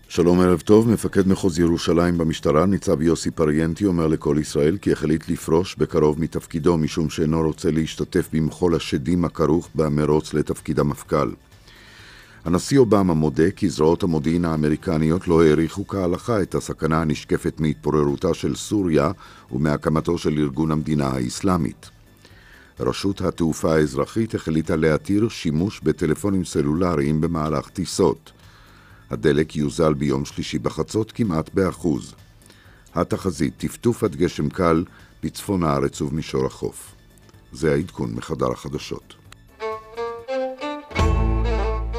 שלום, ערב טוב. מפקד מחוז ירושלים במשטרה, ניצב יוסי פריאנטי, אומר לכל ישראל כי החליט לפרוש בקרוב מתפקידו משום שאינו רוצה להשתתף במחול השדים הכרוך במרוץ לתפקיד המפכ"ל. הנשיא אובמה מודה כי זרועות המודיעין האמריקניות לא העריכו כהלכה את הסכנה הנשקפת מהתפוררותה של סוריה ומהקמתו של ארגון המדינה האסלאמית. רשות התעופה האזרחית החליטה להתיר שימוש בטלפונים סלולריים במהלך טיסות. הדלק יוזל ביום שלישי בחצות כמעט באחוז. התחזית טפטוף עד גשם קל בצפון הארץ ובמישור החוף. זה העדכון מחדר החדשות.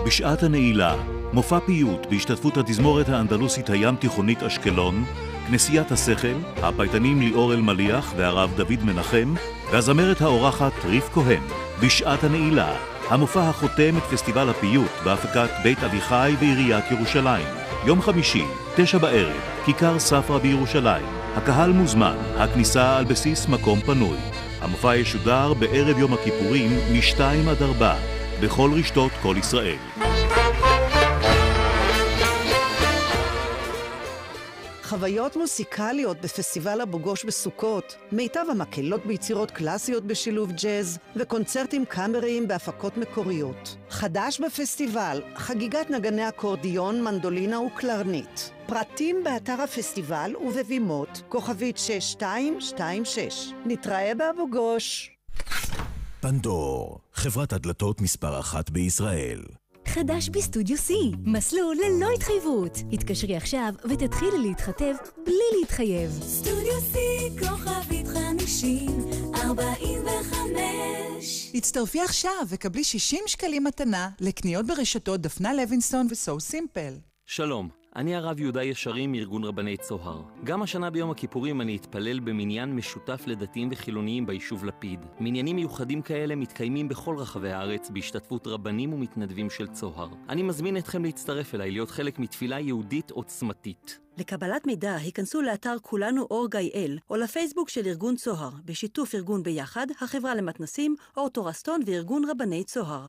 בשעת הנעילה, מופע פיוט בהשתתפות התזמורת האנדלוסית הים תיכונית אשקלון, כנסיית השכל, הפייטנים ליאור אלמליח והרב דוד מנחם, והזמרת האורחת ריף כהן, בשעת הנעילה, המופע החותם את פסטיבל הפיוט בהפקת בית אביחי ועיריית ירושלים. יום חמישי, תשע בערב, כיכר ספרא בירושלים. הקהל מוזמן, הכניסה על בסיס מקום פנוי. המופע ישודר בערב יום הכיפורים מ-2 עד 4, בכל רשתות כל ישראל. חוויות מוסיקליות בפסטיבל אבו גוש בסוכות, מיטב המקהלות ביצירות קלאסיות בשילוב ג'אז, וקונצרטים קאמריים בהפקות מקוריות. חדש בפסטיבל, חגיגת נגני אקורדיון, מנדולינה וקלרנית. פרטים באתר הפסטיבל ובבימות, כוכבית 6226. נתראה באבו גוש. פנדור, חברת הדלתות מספר אחת בישראל. חדש בסטודיו C, מסלול ללא התחייבות. התקשרי עכשיו ותתחילי להתחתב בלי להתחייב. סטודיו C, כוכבית חמישים, ארבעים וחמש. הצטרפי עכשיו וקבלי 60 שקלים מתנה לקניות ברשתות דפנה לוינסון וסו סימפל. שלום. אני הרב יהודה ישרים מארגון רבני צוהר. גם השנה ביום הכיפורים אני אתפלל במניין משותף לדתיים וחילוניים ביישוב לפיד. מניינים מיוחדים כאלה מתקיימים בכל רחבי הארץ בהשתתפות רבנים ומתנדבים של צוהר. אני מזמין אתכם להצטרף אליי להיות חלק מתפילה יהודית עוצמתית. לקבלת מידע, היכנסו לאתר כולנו אור גיא-אל, או לפייסבוק של ארגון צוהר, בשיתוף ארגון ביחד, החברה למתנסים, אורטו רסטון וארגון רבני צוהר.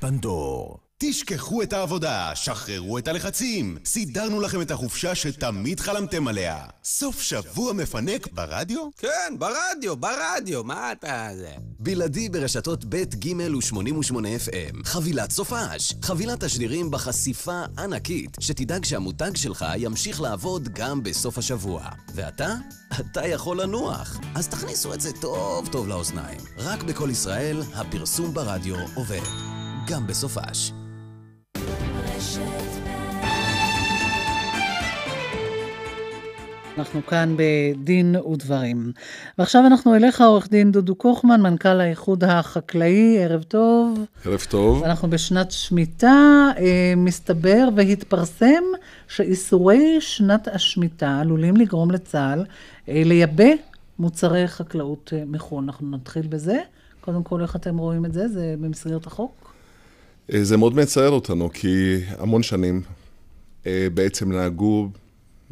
פנדור תשכחו את העבודה, שחררו את הלחצים. סידרנו לכם את החופשה שתמיד חלמתם עליה. סוף שבוע מפנק ברדיו? כן, ברדיו, ברדיו, מה אתה זה? בלעדי ברשתות ב', ג' ו-88 FM. חבילת סופש. חבילת תשדירים בחשיפה ענקית, שתדאג שהמותג שלך ימשיך לעבוד גם בסוף השבוע. ואתה? אתה יכול לנוח. אז תכניסו את זה טוב טוב לאוזניים. רק בכל ישראל, הפרסום ברדיו עובד. גם בסופש. אנחנו כאן בדין ודברים. ועכשיו אנחנו אליך, עורך דין דודו קוכמן, מנכ"ל האיחוד החקלאי, ערב טוב. ערב טוב. אנחנו בשנת שמיטה, אה, מסתבר והתפרסם שאיסורי שנת השמיטה עלולים לגרום לצה"ל אה, לייבא מוצרי חקלאות אה, מחו"ל. אנחנו נתחיל בזה. קודם כל, איך אתם רואים את זה? זה במסגרת החוק? זה מאוד מצער אותנו, כי המון שנים בעצם נהגו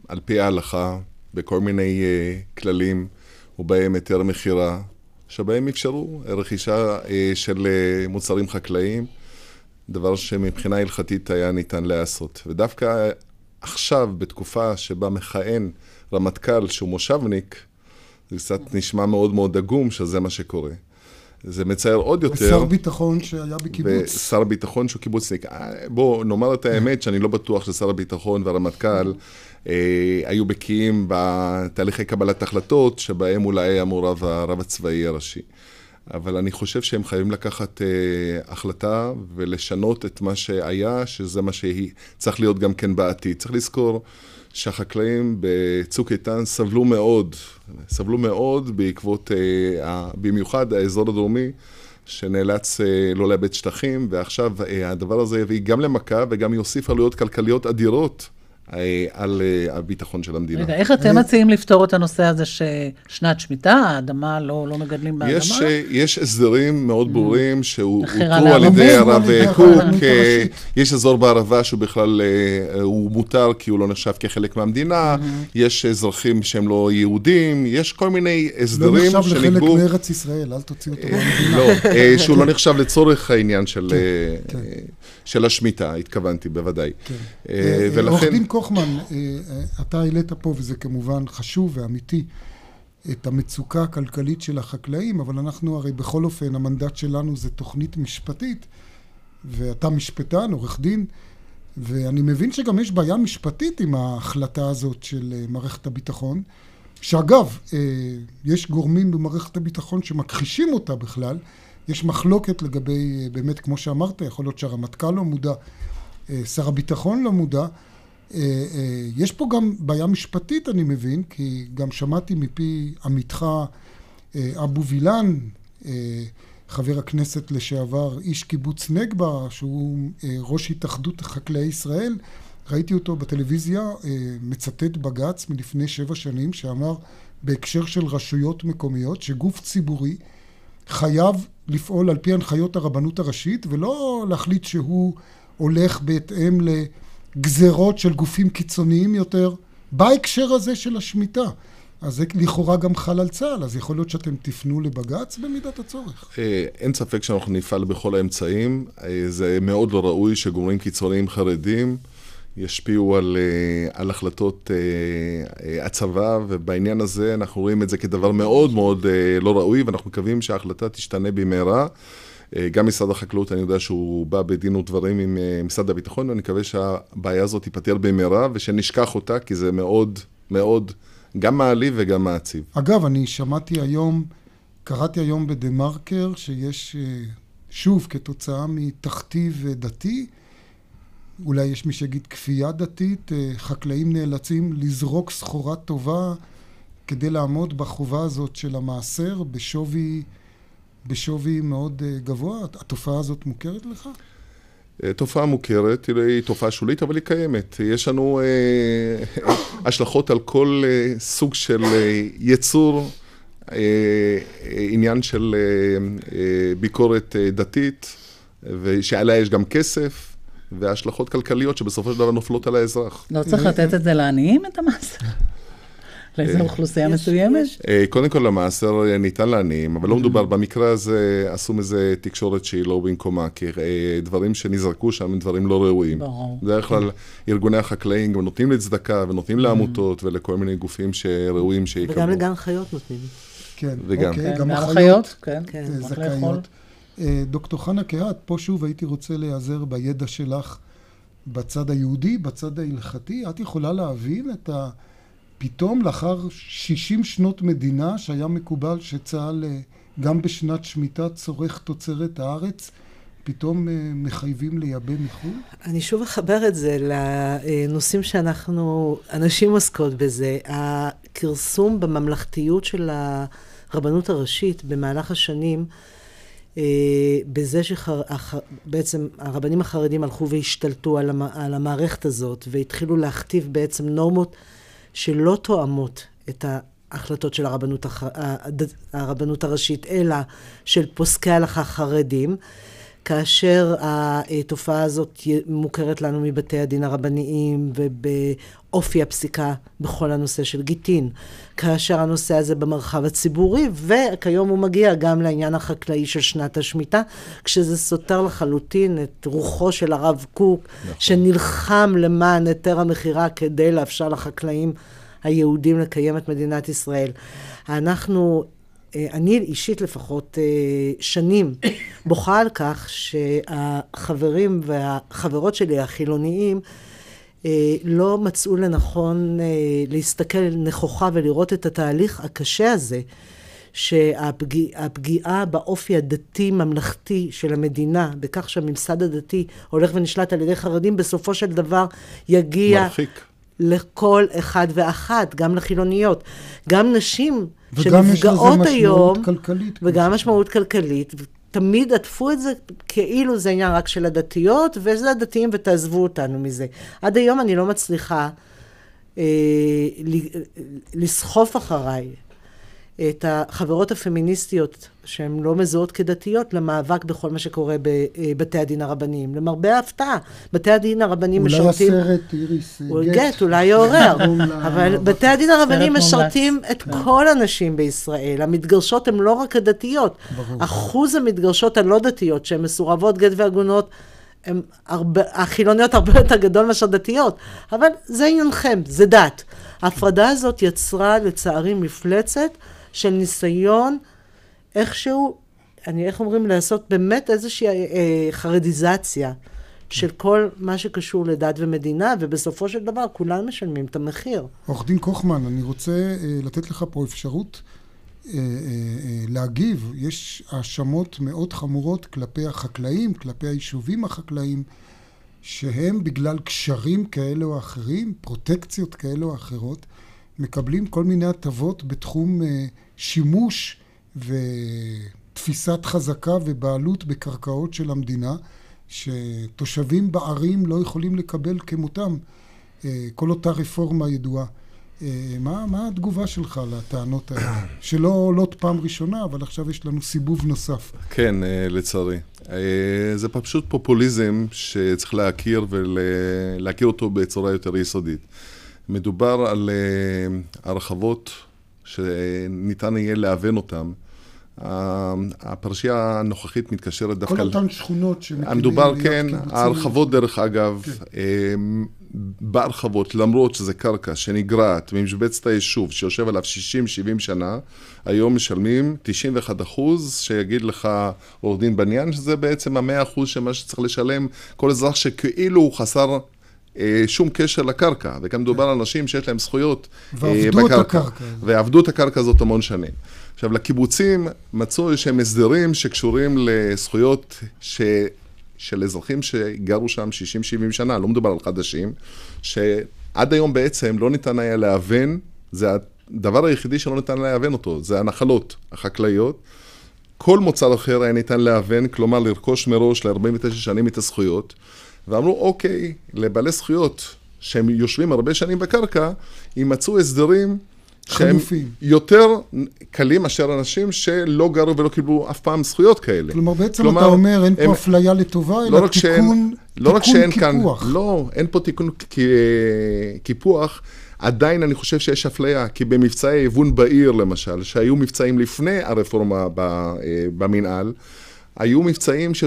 על פי ההלכה בכל מיני uh, כללים, ובהם היתר מכירה, שבהם אפשרו רכישה uh, של uh, מוצרים חקלאיים, דבר שמבחינה הלכתית היה ניתן להיעשות. ודווקא עכשיו, בתקופה שבה מכהן רמטכ"ל שהוא מושבניק, זה קצת נשמע מאוד מאוד עגום שזה מה שקורה. זה מצער עוד יותר. ושר ביטחון שהיה בקיבוץ. ושר ביטחון שהוא קיבוצניק. בואו נאמר את האמת, שאני לא בטוח ששר הביטחון והרמטכ"ל היו בקיאים בתהליכי קבלת החלטות, שבהם אולי היה מעורב הרב הצבאי הראשי. אבל אני חושב שהם חייבים לקחת אה, החלטה ולשנות את מה שהיה, שזה מה שצריך להיות גם כן בעתיד. צריך לזכור שהחקלאים בצוק איתן סבלו מאוד, סבלו מאוד בעקבות, אה, במיוחד האזור הדרומי, שנאלץ אה, לא לאבד שטחים, ועכשיו אה, הדבר הזה יביא גם למכה וגם יוסיף עלויות כלכליות אדירות. אה, על אה, הביטחון של המדינה. רגע, איך אתם מציעים לפתור את הנושא הזה ששנת שמיטה, האדמה, לא, לא מגדלים באדמה? יש, אה, יש הסדרים מאוד. ברורים שהותרו על ידי הרב קוק. יש אזור בערבה שהוא בכלל, הוא מותר כי הוא לא נחשב כחלק מהמדינה. יש אזרחים שהם לא יהודים, יש כל מיני הסדרים שנקבעו... לא נחשב לחלק מארץ ישראל, אל תוציא אותו מהמדינה. לא, שהוא לא נחשב לצורך העניין של... של השמיטה, התכוונתי, בוודאי. כן. ולכן... עורך דין אה, אה, אתה העלית פה, וזה כמובן חשוב ואמיתי, את המצוקה הכלכלית של החקלאים, אבל אנחנו הרי בכל אופן, המנדט שלנו זה תוכנית משפטית, ואתה משפטן, עורך דין, ואני מבין שגם יש בעיה משפטית עם ההחלטה הזאת של אה, מערכת הביטחון, שאגב, יש גורמים במערכת הביטחון שמכחישים אותה בכלל, יש מחלוקת לגבי, באמת, כמו שאמרת, יכול להיות שהרמטכ"ל לא מודע, שר הביטחון לא מודע, אה, אה, יש פה גם בעיה משפטית, אני מבין, כי גם שמעתי מפי עמיתך אה, אבו וילן, חבר הכנסת לשעבר, איש קיבוץ נגבה, שהוא ראש התאחדות חקלאי ישראל, ראיתי אותו בטלוויזיה מצטט בג"ץ מלפני שבע שנים, שאמר בהקשר של רשויות מקומיות, שגוף ציבורי חייב לפעול על פי הנחיות הרבנות הראשית, ולא להחליט שהוא הולך בהתאם ל... גזרות של גופים קיצוניים יותר בהקשר הזה של השמיטה. אז זה לכאורה גם חל על צה"ל, אז יכול להיות שאתם תפנו לבג"ץ במידת הצורך. אה, אין ספק שאנחנו נפעל בכל האמצעים. אה, זה מאוד לא ראוי שגורמים קיצוניים חרדים ישפיעו על, אה, על החלטות הצבא, ובעניין הזה אנחנו רואים את זה כדבר מאוד מאוד לא ראוי, ואנחנו מקווים שההחלטה תשתנה במהרה. אה, גם משרד החקלאות, אני יודע שהוא בא בדין ודברים עם אה, משרד הביטחון, ואני מקווה שהבעיה הזאת תיפתר במהרה, ושנשכח אותה, כי זה מאוד מאוד גם מעליב וגם מעציב. אגב, אני שמעתי היום, קראתי היום בדה מרקר, שיש, אה, שוב, כתוצאה מתכתיב דתי, אולי יש מי שיגיד כפייה דתית, חקלאים נאלצים לזרוק סחורה טובה כדי לעמוד בחובה הזאת של המעשר בשווי... בשווי מאוד אה, גבוה? התופעה הזאת מוכרת לך? אה, תופעה מוכרת, היא תופעה שולית, אבל היא קיימת. יש לנו אה, השלכות על כל אה, סוג של אה, יצור, אה, עניין של אה, אה, ביקורת אה, דתית, ושעליה יש גם כסף. והשלכות כלכליות שבסופו של דבר נופלות על האזרח. לא צריך לתת את זה לעניים, את המס? לאיזו אה, אוכלוסייה מסוימת? אה, קודם כל, המעשר אה, ניתן לעניים, אבל לא מדובר, במקרה הזה עשו מזה תקשורת שהיא לא במקומה, כי דברים שנזרקו שם הם דברים לא ראויים. ברור. בדרך כלל ארגוני החקלאים גם נותנים לצדקה ונותנים לעמותות ולכל מיני גופים שראויים שיקבלו. וגם לגן חיות נותנים. כן, וגם. אוקיי, גם החיות, כן, כן, זכאיות. דוקטור חנה קהת, פה שוב הייתי רוצה להיעזר בידע שלך בצד היהודי, בצד ההלכתי. את יכולה להבין את ה... פתאום לאחר 60 שנות מדינה שהיה מקובל שצה"ל אה, גם בשנת שמיטה צורך תוצרת הארץ, פתאום אה, מחייבים לייבא מחו"ל? אני שוב אחבר את זה לנושאים שאנחנו, הנשים עוסקות בזה. הכרסום בממלכתיות של הרבנות הראשית במהלך השנים, אה, בזה שבעצם הרבנים החרדים הלכו והשתלטו על, המ, על המערכת הזאת והתחילו להכתיב בעצם נורמות שלא תואמות את ההחלטות של הרבנות, הח... הרבנות הראשית, אלא של פוסקי הלכה חרדים. כאשר התופעה הזאת מוכרת לנו מבתי הדין הרבניים ובאופי הפסיקה בכל הנושא של גיטין. כאשר הנושא הזה במרחב הציבורי, וכיום הוא מגיע גם לעניין החקלאי של שנת השמיטה, כשזה סותר לחלוטין את רוחו של הרב קוק, נכון. שנלחם למען היתר המכירה כדי לאפשר לחקלאים היהודים לקיים את מדינת ישראל. אנחנו אני אישית לפחות אה, שנים בוכה על כך שהחברים והחברות שלי החילוניים אה, לא מצאו לנכון להסתכל נכוחה ולראות את התהליך הקשה הזה, שהפגיעה באופי הדתי-ממלכתי של המדינה, בכך שהממסד הדתי הולך ונשלט על ידי חרדים, בסופו של דבר יגיע... מרחיק. לכל אחד ואחת, גם לחילוניות. גם נשים שנפגעות היום, כלכלית. וגם משמעות כלכלית. תמיד עטפו את זה כאילו זה עניין רק של הדתיות, וזה הדתיים ותעזבו אותנו מזה. עד היום אני לא מצליחה אה, לסחוף אחריי את החברות הפמיניסטיות שהן לא מזוהות כדתיות למאבק בכל מה שקורה בבתי הדין הרבניים. למרבה ההפתעה, בתי הדין הרבניים משרתים... אולי הסרט איריס גט. גט, אולי יעורר. אבל בתי הדין הרבניים משרתים את כן. כל הנשים בישראל. המתגרשות הן לא רק הדתיות. ברור. אחוז המתגרשות הלא דתיות, שהן מסורבות גט ועגונות, הן הרבה, החילוניות הרבה יותר גדול מאשר דתיות. אבל זה עניינכם, זה דת. ההפרדה הזאת יצרה לצערי מפלצת של ניסיון איכשהו, אני, איך אומרים, לעשות באמת איזושהי אה, אה, חרדיזציה של כל מה שקשור לדת ומדינה, ובסופו של דבר כולם משלמים את המחיר. עורך דין קוכמן, אני רוצה אה, לתת לך פה אפשרות אה, אה, להגיב. יש האשמות מאוד חמורות כלפי החקלאים, כלפי היישובים החקלאים, שהם בגלל קשרים כאלה או אחרים, פרוטקציות כאלה או אחרות, מקבלים כל מיני הטבות בתחום אה, שימוש ותפיסת חזקה ובעלות בקרקעות של המדינה, שתושבים בערים לא יכולים לקבל כמותם. אה, כל אותה רפורמה ידועה. אה, מה, מה התגובה שלך לטענות האלה? שלא עולות פעם ראשונה, אבל עכשיו יש לנו סיבוב נוסף. כן, לצערי. זה פשוט פופוליזם שצריך להכיר ולהכיר אותו בצורה יותר יסודית. מדובר על הרחבות שניתן יהיה להוון אותם. הפרשייה הנוכחית מתקשרת דווקא... כל אותן שכונות שמקימים... המדובר, כן, ההרחבות דרך אגב, כן. בהרחבות, למרות שזה קרקע שנגרעת ממשבצת היישוב שיושב עליו 60-70 שנה, היום משלמים 91 אחוז, שיגיד לך עורך דין בניין, שזה בעצם המאה אחוז של מה שצריך לשלם כל אזרח שכאילו הוא חסר אה, שום קשר לקרקע, וכאן מדובר על אנשים שיש להם זכויות אה, ועבדו בקרקע. את הקרקע. ועבדו את הקרקע הזאת המון שנים. עכשיו, לקיבוצים מצאו איזשהם הסדרים שקשורים לזכויות ש... של אזרחים שגרו שם 60-70 שנה, לא מדובר על חדשים, שעד היום בעצם לא ניתן היה להוון, זה הדבר היחידי שלא ניתן להוון אותו, זה הנחלות החקלאיות. כל מוצר אחר היה ניתן להוון, כלומר לרכוש מראש ל-49 שנים את הזכויות. ואמרו, אוקיי, לבעלי זכויות שהם יושבים הרבה שנים בקרקע, יימצאו הסדרים שהם חלופים. יותר קלים מאשר אנשים שלא גרו ולא קיבלו אף פעם זכויות כאלה. כלומר, בעצם כלומר, אתה אומר, אין הם, פה אפליה לטובה, לא אלא תיקון, שאין, לא רק שאין קיפוח. כאן, לא, אין פה תיקון קיפוח. עדיין אני חושב שיש אפליה, כי במבצעי היבון בעיר, למשל, שהיו מבצעים לפני הרפורמה אה, במינהל, היו מבצעים של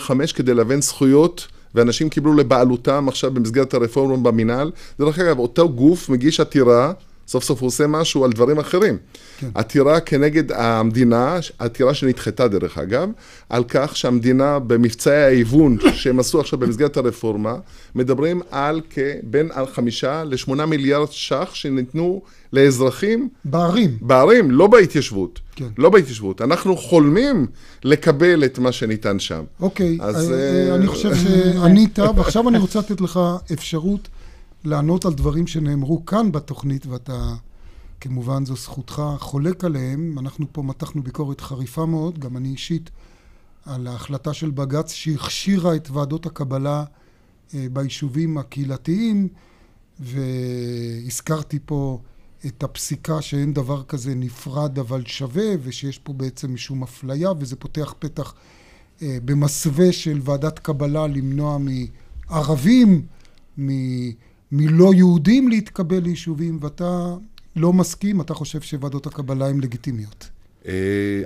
3.75 כדי להבין זכויות, ואנשים קיבלו לבעלותם עכשיו במסגרת הרפורמה במינהל. דרך אגב, אותו גוף מגיש עתירה, סוף סוף הוא עושה משהו על דברים אחרים. כן. עתירה כנגד המדינה, עתירה שנדחתה דרך אגב, על כך שהמדינה במבצעי ההיוון שהם עשו עכשיו במסגרת הרפורמה, מדברים על בין חמישה לשמונה מיליארד ש"ח שניתנו לאזרחים. בערים. בערים, לא בהתיישבות. כן. לא בהתיישבות. אנחנו חולמים לקבל את מה שניתן שם. אוקיי, אז... אה, אני חושב שענית, ועכשיו אני רוצה לתת לך אפשרות לענות על דברים שנאמרו כאן בתוכנית, ואתה, כמובן זו זכותך, חולק עליהם. אנחנו פה מתחנו ביקורת חריפה מאוד, גם אני אישית, על ההחלטה של בג"ץ שהכשירה את ועדות הקבלה אה, ביישובים הקהילתיים, והזכרתי פה את הפסיקה שאין דבר כזה נפרד אבל שווה, ושיש פה בעצם משום אפליה, וזה פותח פתח אה, במסווה של ועדת קבלה למנוע מערבים, מ... מלא יהודים להתקבל ליישובים, ואתה לא מסכים, אתה חושב שוועדות הקבלה הן לגיטימיות. אה,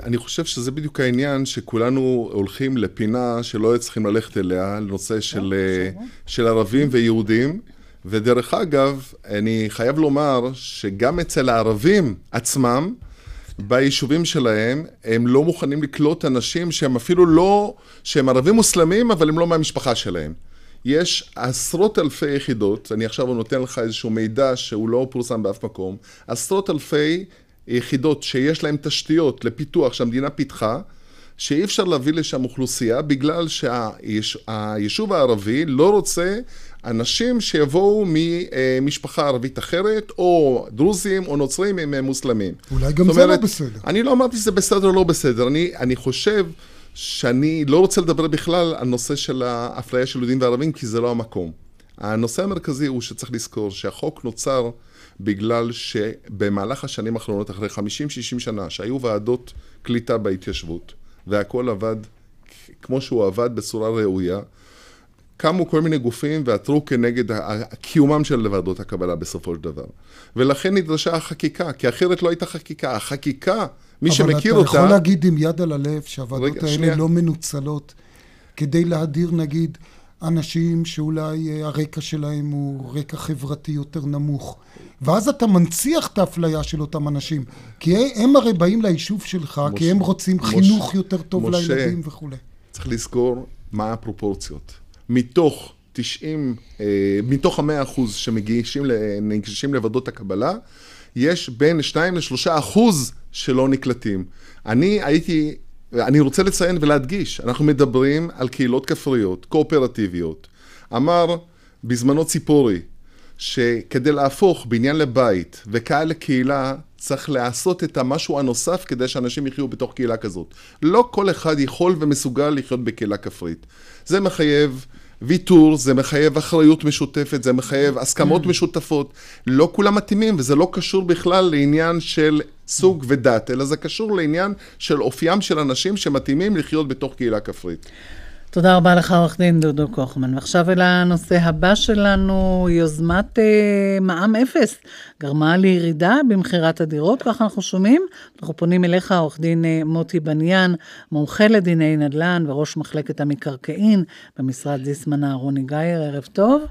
אני חושב שזה בדיוק העניין שכולנו הולכים לפינה שלא צריכים ללכת אליה, לנושא של, אה, של ערבים ויהודים. ודרך אגב, אני חייב לומר שגם אצל הערבים עצמם, ביישובים שלהם, הם לא מוכנים לקלוט אנשים שהם אפילו לא, שהם ערבים מוסלמים, אבל הם לא מהמשפחה שלהם. יש עשרות אלפי יחידות, אני עכשיו נותן לך איזשהו מידע שהוא לא פורסם באף מקום, עשרות אלפי יחידות שיש להן תשתיות לפיתוח שהמדינה פיתחה, שאי אפשר להביא לשם אוכלוסייה בגלל שהיישוב הערבי לא רוצה אנשים שיבואו ממשפחה ערבית אחרת, או דרוזים או נוצרים אם הם מוסלמים. אולי גם זה לא אומרת, לא בסדר. אני לא אמרתי שזה בסדר או לא בסדר, אני, אני חושב שאני לא רוצה לדבר בכלל על נושא של האפליה של יהודים וערבים, כי זה לא המקום. הנושא המרכזי הוא שצריך לזכור שהחוק נוצר בגלל שבמהלך השנים האחרונות, אחרי 50-60 שנה, שהיו ועדות קליטה בהתיישבות, והכל עבד כמו שהוא עבד בצורה ראויה, קמו כל מיני גופים ועתרו כנגד קיומם של ועדות הקבלה בסופו של דבר. ולכן נדרשה החקיקה, כי אחרת לא הייתה חקיקה. החקיקה מי שמכיר אותה... אבל אתה יכול להגיד עם יד על הלב שהוועדות רגע, האלה שנייה. לא מנוצלות כדי להדיר נגיד אנשים שאולי אה, הרקע שלהם הוא רקע חברתי יותר נמוך. ואז אתה מנציח את האפליה של אותם אנשים. כי הם הרי באים ליישוב שלך, מוש... כי הם רוצים מוש... חינוך יותר טוב משה, לילדים וכולי. צריך לזכור מה הפרופורציות. מתוך 90, אה, מתוך המאה אחוז שמגישים לוועדות הקבלה, יש בין 2 ל-3 אחוז שלא נקלטים. אני הייתי, אני רוצה לציין ולהדגיש, אנחנו מדברים על קהילות כפריות, קואופרטיביות. אמר בזמנו ציפורי, שכדי להפוך בניין לבית וקהל לקהילה, צריך לעשות את המשהו הנוסף כדי שאנשים יחיו בתוך קהילה כזאת. לא כל אחד יכול ומסוגל לחיות בקהילה כפרית. זה מחייב ויתור, זה מחייב אחריות משותפת, זה מחייב הסכמות mm. משותפות. לא כולם מתאימים, וזה לא קשור בכלל לעניין של סוג ודת, אלא זה קשור לעניין של אופיים של אנשים שמתאימים לחיות בתוך קהילה כפרית. תודה רבה לך, עורך דין דודו קוכמן. ועכשיו אל הנושא הבא שלנו, יוזמת אה, מע"מ אפס גרמה לירידה במכירת הדירות, ככה אנחנו שומעים. אנחנו פונים אליך, עורך דין אה, מוטי בניאן, מומחה לדיני נדל"ן וראש מחלקת המקרקעין במשרד זיסמן אהרוני גייר, ערב טוב.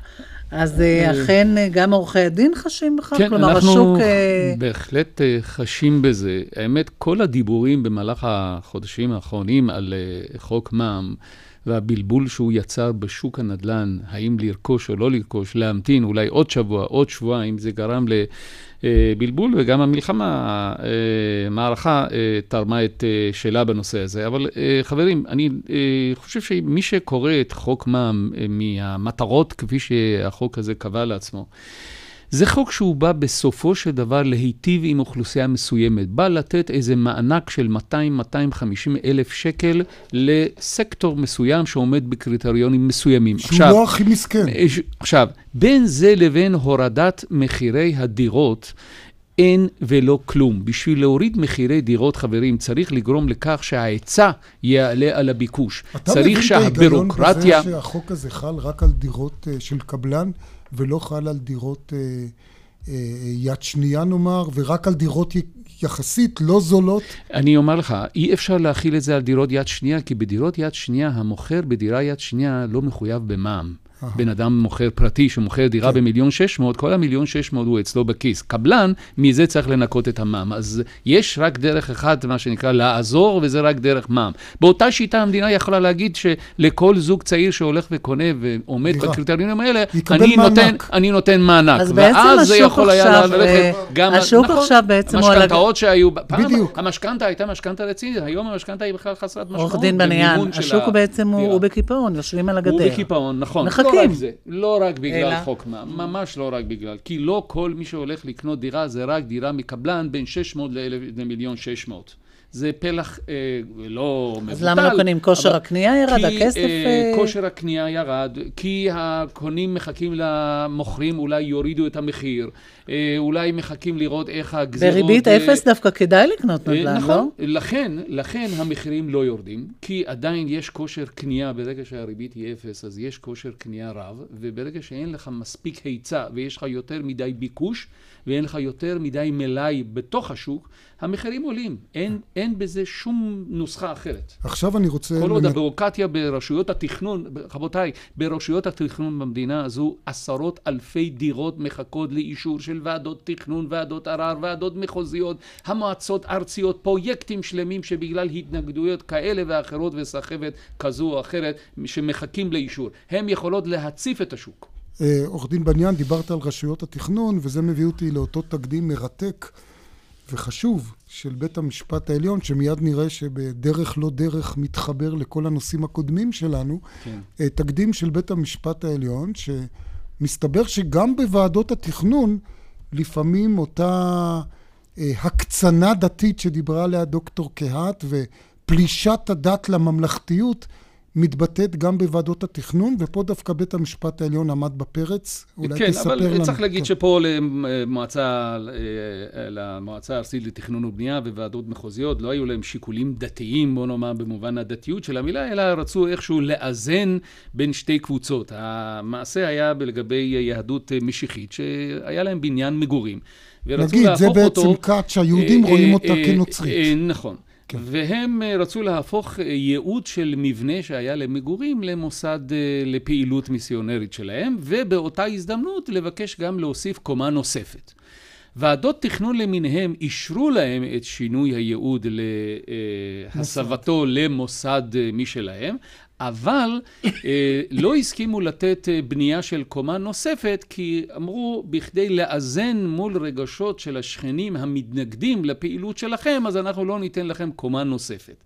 אז אה, אכן אה, גם עורכי הדין חשים בכך? כן, כלומר, אנחנו השוק... אה, בהחלט חשים בזה. האמת, כל הדיבורים במהלך החודשים האחרונים על חוק מע"מ, והבלבול שהוא יצר בשוק הנדל"ן, האם לרכוש או לא לרכוש, להמתין אולי עוד שבוע, עוד שבועיים, זה גרם לבלבול, וגם המלחמה, המערכה אה, תרמה את אה, שלה בנושא הזה. אבל אה, חברים, אני חושב שמי שקורא את חוק מע"מ מהמטרות כפי שהחוק הזה קבע לעצמו, זה חוק שהוא בא בסופו של דבר להיטיב עם אוכלוסייה מסוימת. בא לתת איזה מענק של 200-250 אלף שקל לסקטור מסוים שעומד בקריטריונים מסוימים. שהוא עכשיו, לא הכי מסכן. אה, עכשיו, בין זה לבין הורדת מחירי הדירות, אין ולא כלום. בשביל להוריד מחירי דירות, חברים, צריך לגרום לכך שההיצע יעלה על הביקוש. אתה מבין את ההיגיון בזה שהחוק הזה חל רק על דירות uh, של קבלן? ולא חל על דירות אה, אה, יד שנייה נאמר, ורק על דירות יחסית לא זולות? אני אומר לך, אי אפשר להכיל את זה על דירות יד שנייה, כי בדירות יד שנייה, המוכר בדירה יד שנייה לא מחויב במע"מ. בן אדם מוכר פרטי שמוכר דירה כן. במיליון שש מאות, כל המיליון שש מאות הוא אצלו בכיס. קבלן, מזה צריך לנקות את המע"מ. אז יש רק דרך אחת, מה שנקרא, לעזור, וזה רק דרך מע"מ. באותה שיטה המדינה יכולה להגיד שלכל זוג צעיר שהולך וקונה ועומד דירה. בקריטריונים האלה, אני נותן. אני נותן מענק. אז בעצם ואז זה השוק עכשיו, ללכת אה, גם... השוק נכון, עכשיו בעצם הוא על המשכנתאות שהיו... פעם בדיוק. המשכנתה הייתה משכנתה רצינית, היום המשכנתה היא בכלל חסרת משמעות. עורך דין של השוק בעצם הוא בקיפאון, יושבים על הגדר. הוא בקיפאון, נכון. מחכים. לא רק זה, לא רק בגלל אלא? חוק מע"מ, ממש לא רק בגלל. כי לא כל מי שהולך לקנות דירה זה רק דירה מקבלן בין 600 ל- למיליון 600. זה פלח אה, לא מבוטל. אז למה לא קונים? כושר אבל- הקנייה ירד? כי, הכסף, אה, אה, כושר הקנייה ירד, כי הקונים מחכים למוכרים, אולי יורידו את המחיר, אה, אולי מחכים לראות איך הגזירות... בריבית אה, אפס דווקא כדאי לקנות אה, נדל"ן, לא? נכון, לכן, לכן המחירים לא יורדים, כי עדיין יש כושר קנייה, ברגע שהריבית היא אפס, אז יש כושר קנייה רב, וברגע שאין לך מספיק היצע ויש לך יותר מדי ביקוש, ואין לך יותר מדי מלאי בתוך השוק, המחירים עולים. אין, אין בזה שום נוסחה אחרת. עכשיו אני רוצה... כל עוד לנ- הביורוקרטיה ברשויות התכנון, רבותיי, ברשויות התכנון במדינה הזו עשרות אלפי דירות מחכות לאישור של ועדות תכנון, ועדות ערר, ועדות מחוזיות, המועצות הארציות, פרויקטים שלמים שבגלל התנגדויות כאלה ואחרות וסחבת כזו או אחרת שמחכים לאישור. הם יכולות להציף את השוק. אה, עורך דין בניאן, דיברת על רשויות התכנון, וזה מביא אותי לאותו תקדים מרתק וחשוב של בית המשפט העליון, שמיד נראה שבדרך לא דרך מתחבר לכל הנושאים הקודמים שלנו. כן. אה, תקדים של בית המשפט העליון, שמסתבר שגם בוועדות התכנון, לפעמים אותה אה, הקצנה דתית שדיברה עליה דוקטור קהת, ופלישת הדת לממלכתיות, מתבטאת גם בוועדות התכנון, ופה דווקא בית המשפט העליון עמד בפרץ. אולי כן, תספר אבל לנו. צריך להגיד כן. שפה למועצה, אה, למועצה הארצית לתכנון ובנייה וועדות מחוזיות לא היו להם שיקולים דתיים, בוא נאמר במובן הדתיות של המילה, אלא רצו איכשהו לאזן בין שתי קבוצות. המעשה היה לגבי יהדות משיחית, שהיה להם בניין מגורים. נגיד, זה בעצם כת שהיהודים אה, רואים אה, אותה כנוצרית. אה, נכון. והם אה, רצו להפוך אה, ייעוד של מבנה שהיה למגורים למוסד אה, לפעילות מיסיונרית שלהם, ובאותה הזדמנות לבקש גם להוסיף קומה נוספת. ועדות תכנון למיניהם אישרו להם את שינוי הייעוד להסבתו למוסד משלהם, אבל אה, לא הסכימו לתת אה, בנייה של קומה נוספת, כי אמרו, בכדי לאזן מול רגשות של השכנים המתנגדים לפעילות שלכם, אז אנחנו לא ניתן לכם קומה נוספת.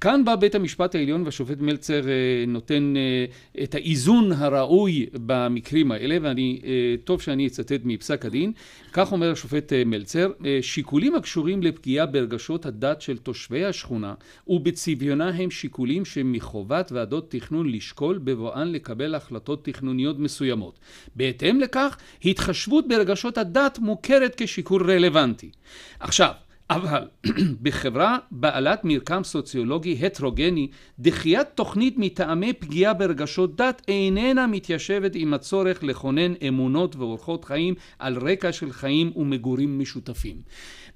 כאן בא בית המשפט העליון והשופט מלצר אה, נותן אה, את האיזון הראוי במקרים האלה, ואני, אה, טוב שאני אצטט מפסק הדין. כך אומר השופט מלצר, שיקולים הקשורים לפגיעה ברגשות הדת של תושבי השכונה ובצביונה הם שיקולים שמחובת ועדות תכנון לשקול בבואן לקבל החלטות תכנוניות מסוימות. בהתאם לכך, התחשבות ברגשות הדת מוכרת כשיקול רלוונטי. עכשיו, אבל בחברה בעלת מרקם סוציולוגי הטרוגני, דחיית תוכנית מטעמי פגיעה ברגשות דת איננה מתיישבת עם הצורך לכונן אמונות ואורחות חיים על רקע של חיים ומגורים משותפים.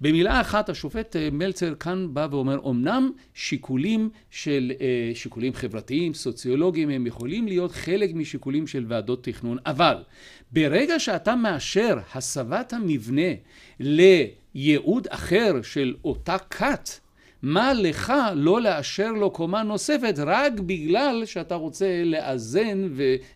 במילה אחת השופט אה, מלצר כאן בא ואומר אמנם שיקולים של אה, שיקולים חברתיים סוציולוגיים הם יכולים להיות חלק משיקולים של ועדות תכנון אבל ברגע שאתה מאשר הסבת המבנה לייעוד אחר של אותה כת מה לך לא לאשר לו קומה נוספת רק בגלל שאתה רוצה לאזן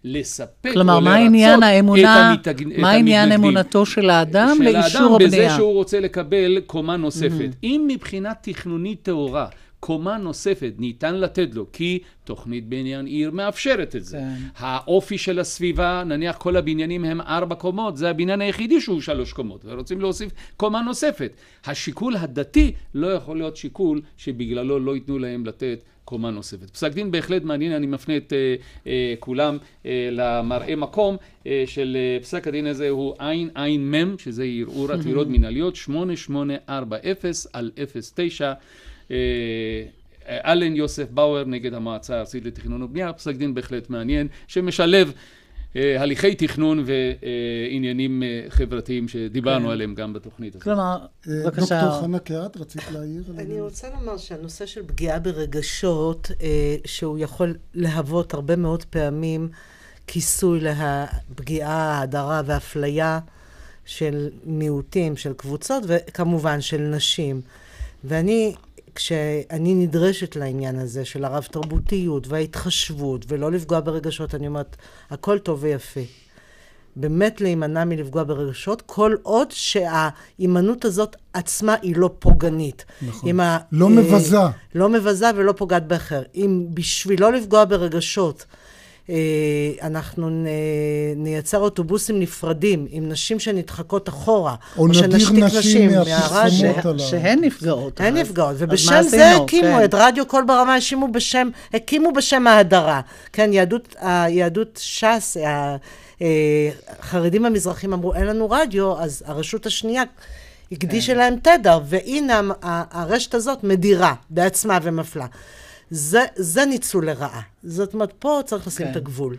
ולספק כלומר, או מה עניין האמונה, המתג- מה עניין. אמונתו של האדם של לאישור האדם בזה הבנייה? שהוא רוצה לקבל קומה נוספת. Mhm. אם מבחינה תכנונית טהורה קומה נוספת ניתן לתת לו, כי תוכנית בניין עיר מאפשרת את זה. כן. האופי של הסביבה, נניח כל הבניינים הם ארבע קומות, זה הבניין היחידי שהוא שלוש קומות, ורוצים להוסיף קומה נוספת. השיקול הדתי לא יכול להיות שיקול שבגללו לא ייתנו להם לתת קומה נוספת. פסק דין בהחלט מעניין, אני מפנה את אה, אה, כולם אה, למראה מקום אה, של אה, פסק הדין הזה הוא עין מם, שזה ערעור עתירות מנהליות 8840 על 09. אה, אלן יוסף באואר נגד המועצה הארצית לתכנון ובנייה, פסק דין בהחלט מעניין, שמשלב אה, הליכי תכנון ועניינים אה, חברתיים שדיברנו כן. עליהם גם בתוכנית הזאת. כלומר, בבקשה. דוקטור חנה קהת, רצית להעיר? אני? רוצה לומר שהנושא של פגיעה ברגשות, שהוא יכול להוות הרבה מאוד פעמים כיסוי לפגיעה, ההדרה והאפליה של מיעוטים, של קבוצות, וכמובן של נשים. ואני, כשאני נדרשת לעניין הזה של הרב תרבותיות וההתחשבות, ולא לפגוע ברגשות, אני אומרת, הכל טוב ויפה. באמת להימנע מלפגוע ברגשות, כל עוד שההימנעות הזאת עצמה היא לא פוגענית. נכון. ה, לא אה, מבזה. לא מבזה ולא פוגעת באחר. אם בשביל לא לפגוע ברגשות, אה, אנחנו נ, נייצר אוטובוסים נפרדים עם נשים שנדחקות אחורה, או, או שנשתיק נשים מהפרסומות הללו. שהן נפגעות. הן נפגעות, ובשם זה הקימו כן. את רדיו קול ברמה, הקימו בשם, הקימו בשם ההדרה. כן, יהדות, היהדות ש"ס, החרדים המזרחים אמרו, אין לנו רדיו, אז הרשות השנייה הקדישה כן. להם תדר, והנה הרשת הזאת מדירה בעצמה ומפלה. זה, זה ניצול לרעה. זאת אומרת, פה צריך לשים כן. את הגבול.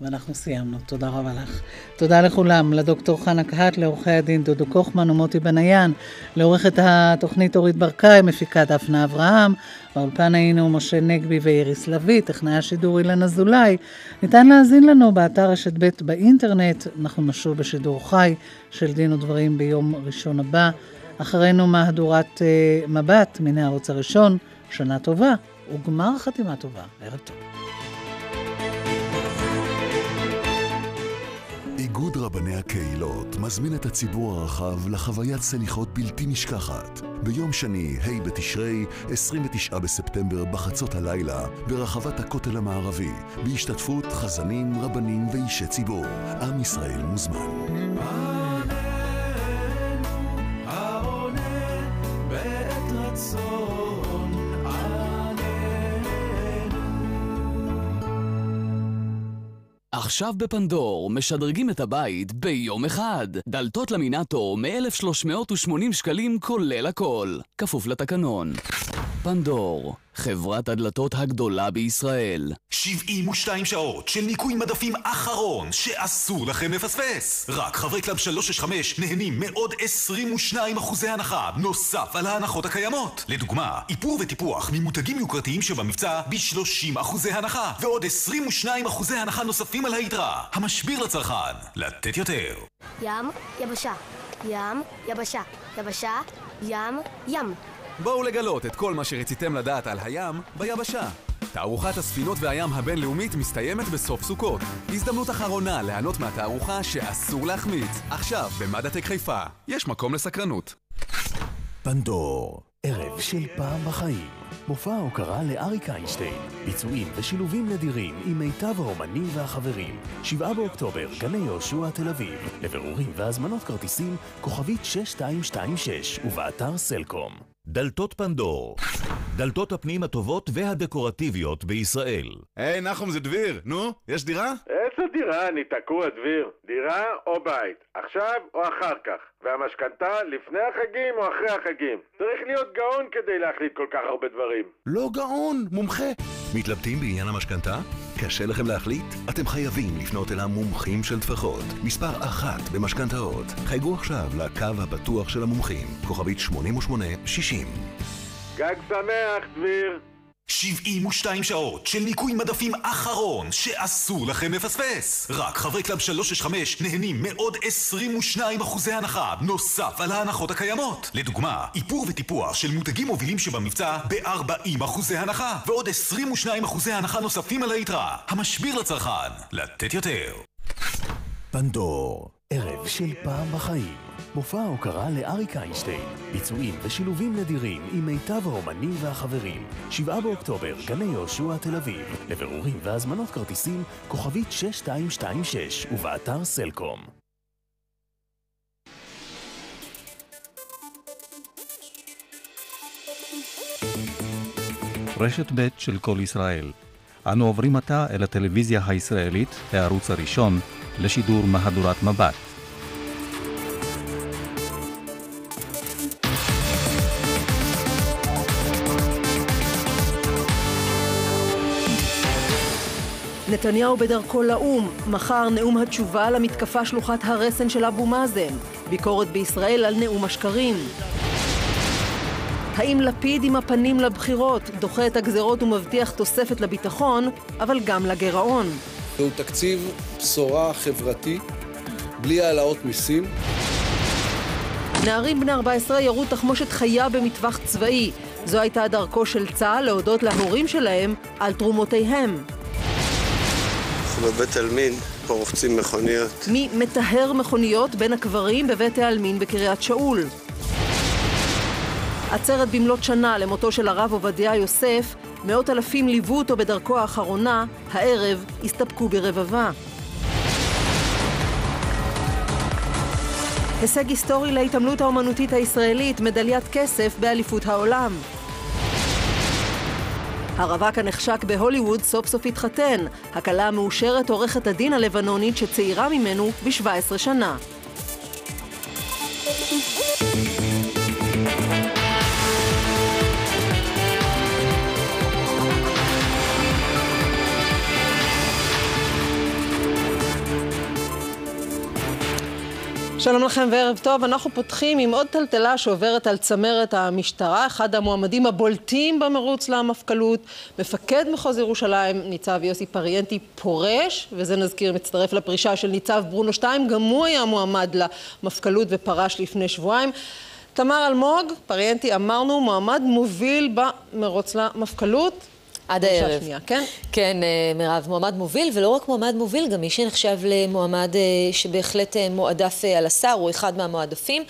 ואנחנו סיימנו. תודה רבה לך. תודה לכולם, לדוקטור חנה קהת, לעורכי הדין דודו קוכמן ומוטי בניין, לעורכת התוכנית אורית ברקאי, מפיקה דפנה אברהם, באולפן היינו משה נגבי ואיריס לביא, טכנאי השידור אילן אזולאי. ניתן להאזין לנו באתר רשת ב' באינטרנט, אנחנו נשוב בשידור חי של דין ודברים ביום ראשון הבא. אחרינו מהדורת uh, מבט מן הערוץ הראשון, שנה טובה וגמר חתימה טובה. ערב טוב. איגוד רבני הקהילות מזמין את הציבור הרחב לחוויית סליחות בלתי נשכחת. ביום שני, ה' בתשרי, 29 בספטמבר, בחצות הלילה, ברחבת הכותל המערבי, בהשתתפות חזנים, רבנים ואישי ציבור. עם ישראל מוזמן. עכשיו בפנדור, משדרגים את הבית ביום אחד. דלתות למינטור מ-1,380 שקלים כולל הכל. כפוף לתקנון. פנדור, חברת הדלתות הגדולה בישראל. 72 שעות של ניקוי מדפים אחרון שאסור לכם לפספס. רק חברי קלאב 365 נהנים מעוד 22 אחוזי הנחה, נוסף על ההנחות הקיימות. לדוגמה, איפור וטיפוח ממותגים יוקרתיים שבמבצע ב-30 אחוזי הנחה, ועוד 22 אחוזי הנחה נוספים על היתרה. המשביר לצרכן, לתת יותר. ים, יבשה. ים, יבשה. יבשה, ים, ים. בואו לגלות את כל מה שרציתם לדעת על הים ביבשה. תערוכת הספינות והים הבינלאומית מסתיימת בסוף סוכות. הזדמנות אחרונה ליהנות מהתערוכה שאסור להחמיץ. עכשיו, במדעטק חיפה. יש מקום לסקרנות. פנדור, ערב של פעם בחיים. מופע הוקרה לאריק איינשטיין. ביצועים ושילובים נדירים עם מיטב האומנים והחברים. 7 באוקטובר, גני יהושע, תל אביב. לבירורים והזמנות כרטיסים, כוכבית 6226 ובאתר סלקום. דלתות פנדור, דלתות הפנים הטובות והדקורטיביות בישראל. היי, נחום, זה דביר. נו, יש דירה? איזה דירה? אני תקוע, דביר. דירה או בית? עכשיו או אחר כך? והמשכנתה לפני החגים או אחרי החגים? צריך להיות גאון כדי להחליט כל כך הרבה דברים. לא גאון, מומחה. מתלבטים בעניין המשכנתה? קשה לכם להחליט? אתם חייבים לפנות אל המומחים של טפחות. מספר אחת במשכנתאות. חייגו עכשיו לקו הפתוח של המומחים, כוכבית 8860. גג שמח, דביר. 72 שעות של ניקוי מדפים אחרון שאסור לכם לפספס. רק חברי קלאב 365 נהנים מעוד 22 אחוזי הנחה, נוסף על ההנחות הקיימות. לדוגמה, איפור וטיפוח של מותגים מובילים שבמבצע ב-40 אחוזי הנחה, ועוד 22 אחוזי הנחה נוספים על היתרה. המשביר לצרכן, לתת יותר. פנדור, ערב של פעם בחיים. מופע הוקרה לאריק איינשטיין. ביצועים ושילובים נדירים עם מיטב האומנים והחברים. 7 באוקטובר, גני יהושע, תל אביב. לבירורים והזמנות כרטיסים, כוכבית 6226 ובאתר סלקום. רשת ב' של כל ישראל. אנו עוברים עתה אל הטלוויזיה הישראלית, הערוץ הראשון, לשידור מהדורת מבט. נתניהו בדרכו לאו"ם, מחר נאום התשובה למתקפה שלוחת הרסן של אבו מאזן, ביקורת בישראל על נאום השקרים. האם לפיד עם הפנים לבחירות דוחה את הגזרות ומבטיח תוספת לביטחון, אבל גם לגירעון? זהו תקציב בשורה חברתי, בלי העלאות מיסים. נערים בני 14 ירו תחמושת חיה במטווח צבאי. זו הייתה דרכו של צה"ל להודות להורים שלהם על תרומותיהם. בבית עלמין, פה רוחצים מכוניות. מי מטהר מכוניות בין הקברים בבית העלמין בקריית שאול. עצרת במלאת שנה למותו של הרב עובדיה יוסף, מאות אלפים ליוו אותו בדרכו האחרונה, הערב הסתפקו ברבבה. הישג היסטורי להתעמלות האומנותית הישראלית, מדליית כסף באליפות העולם. הרווק הנחשק בהוליווד סוף סוף התחתן. הכלה המאושרת עורכת הדין הלבנונית שצעירה ממנו ב-17 שנה. שלום לכם וערב טוב, אנחנו פותחים עם עוד טלטלה שעוברת על צמרת המשטרה, אחד המועמדים הבולטים במרוץ למפכ"לות, מפקד מחוז ירושלים, ניצב יוסי פריאנטי פורש, וזה נזכיר מצטרף לפרישה של ניצב ברונו שתיים, גם הוא היה מועמד למפכ"לות ופרש לפני שבועיים. תמר אלמוג, פריאנטי אמרנו, מועמד מוביל במרוץ למפכ"לות. עד הערב. שנייה, כן? כן, מירב, מועמד מוביל, ולא רק מועמד מוביל, גם מי שנחשב למועמד שבהחלט מועדף על השר, הוא אחד מהמועדפים.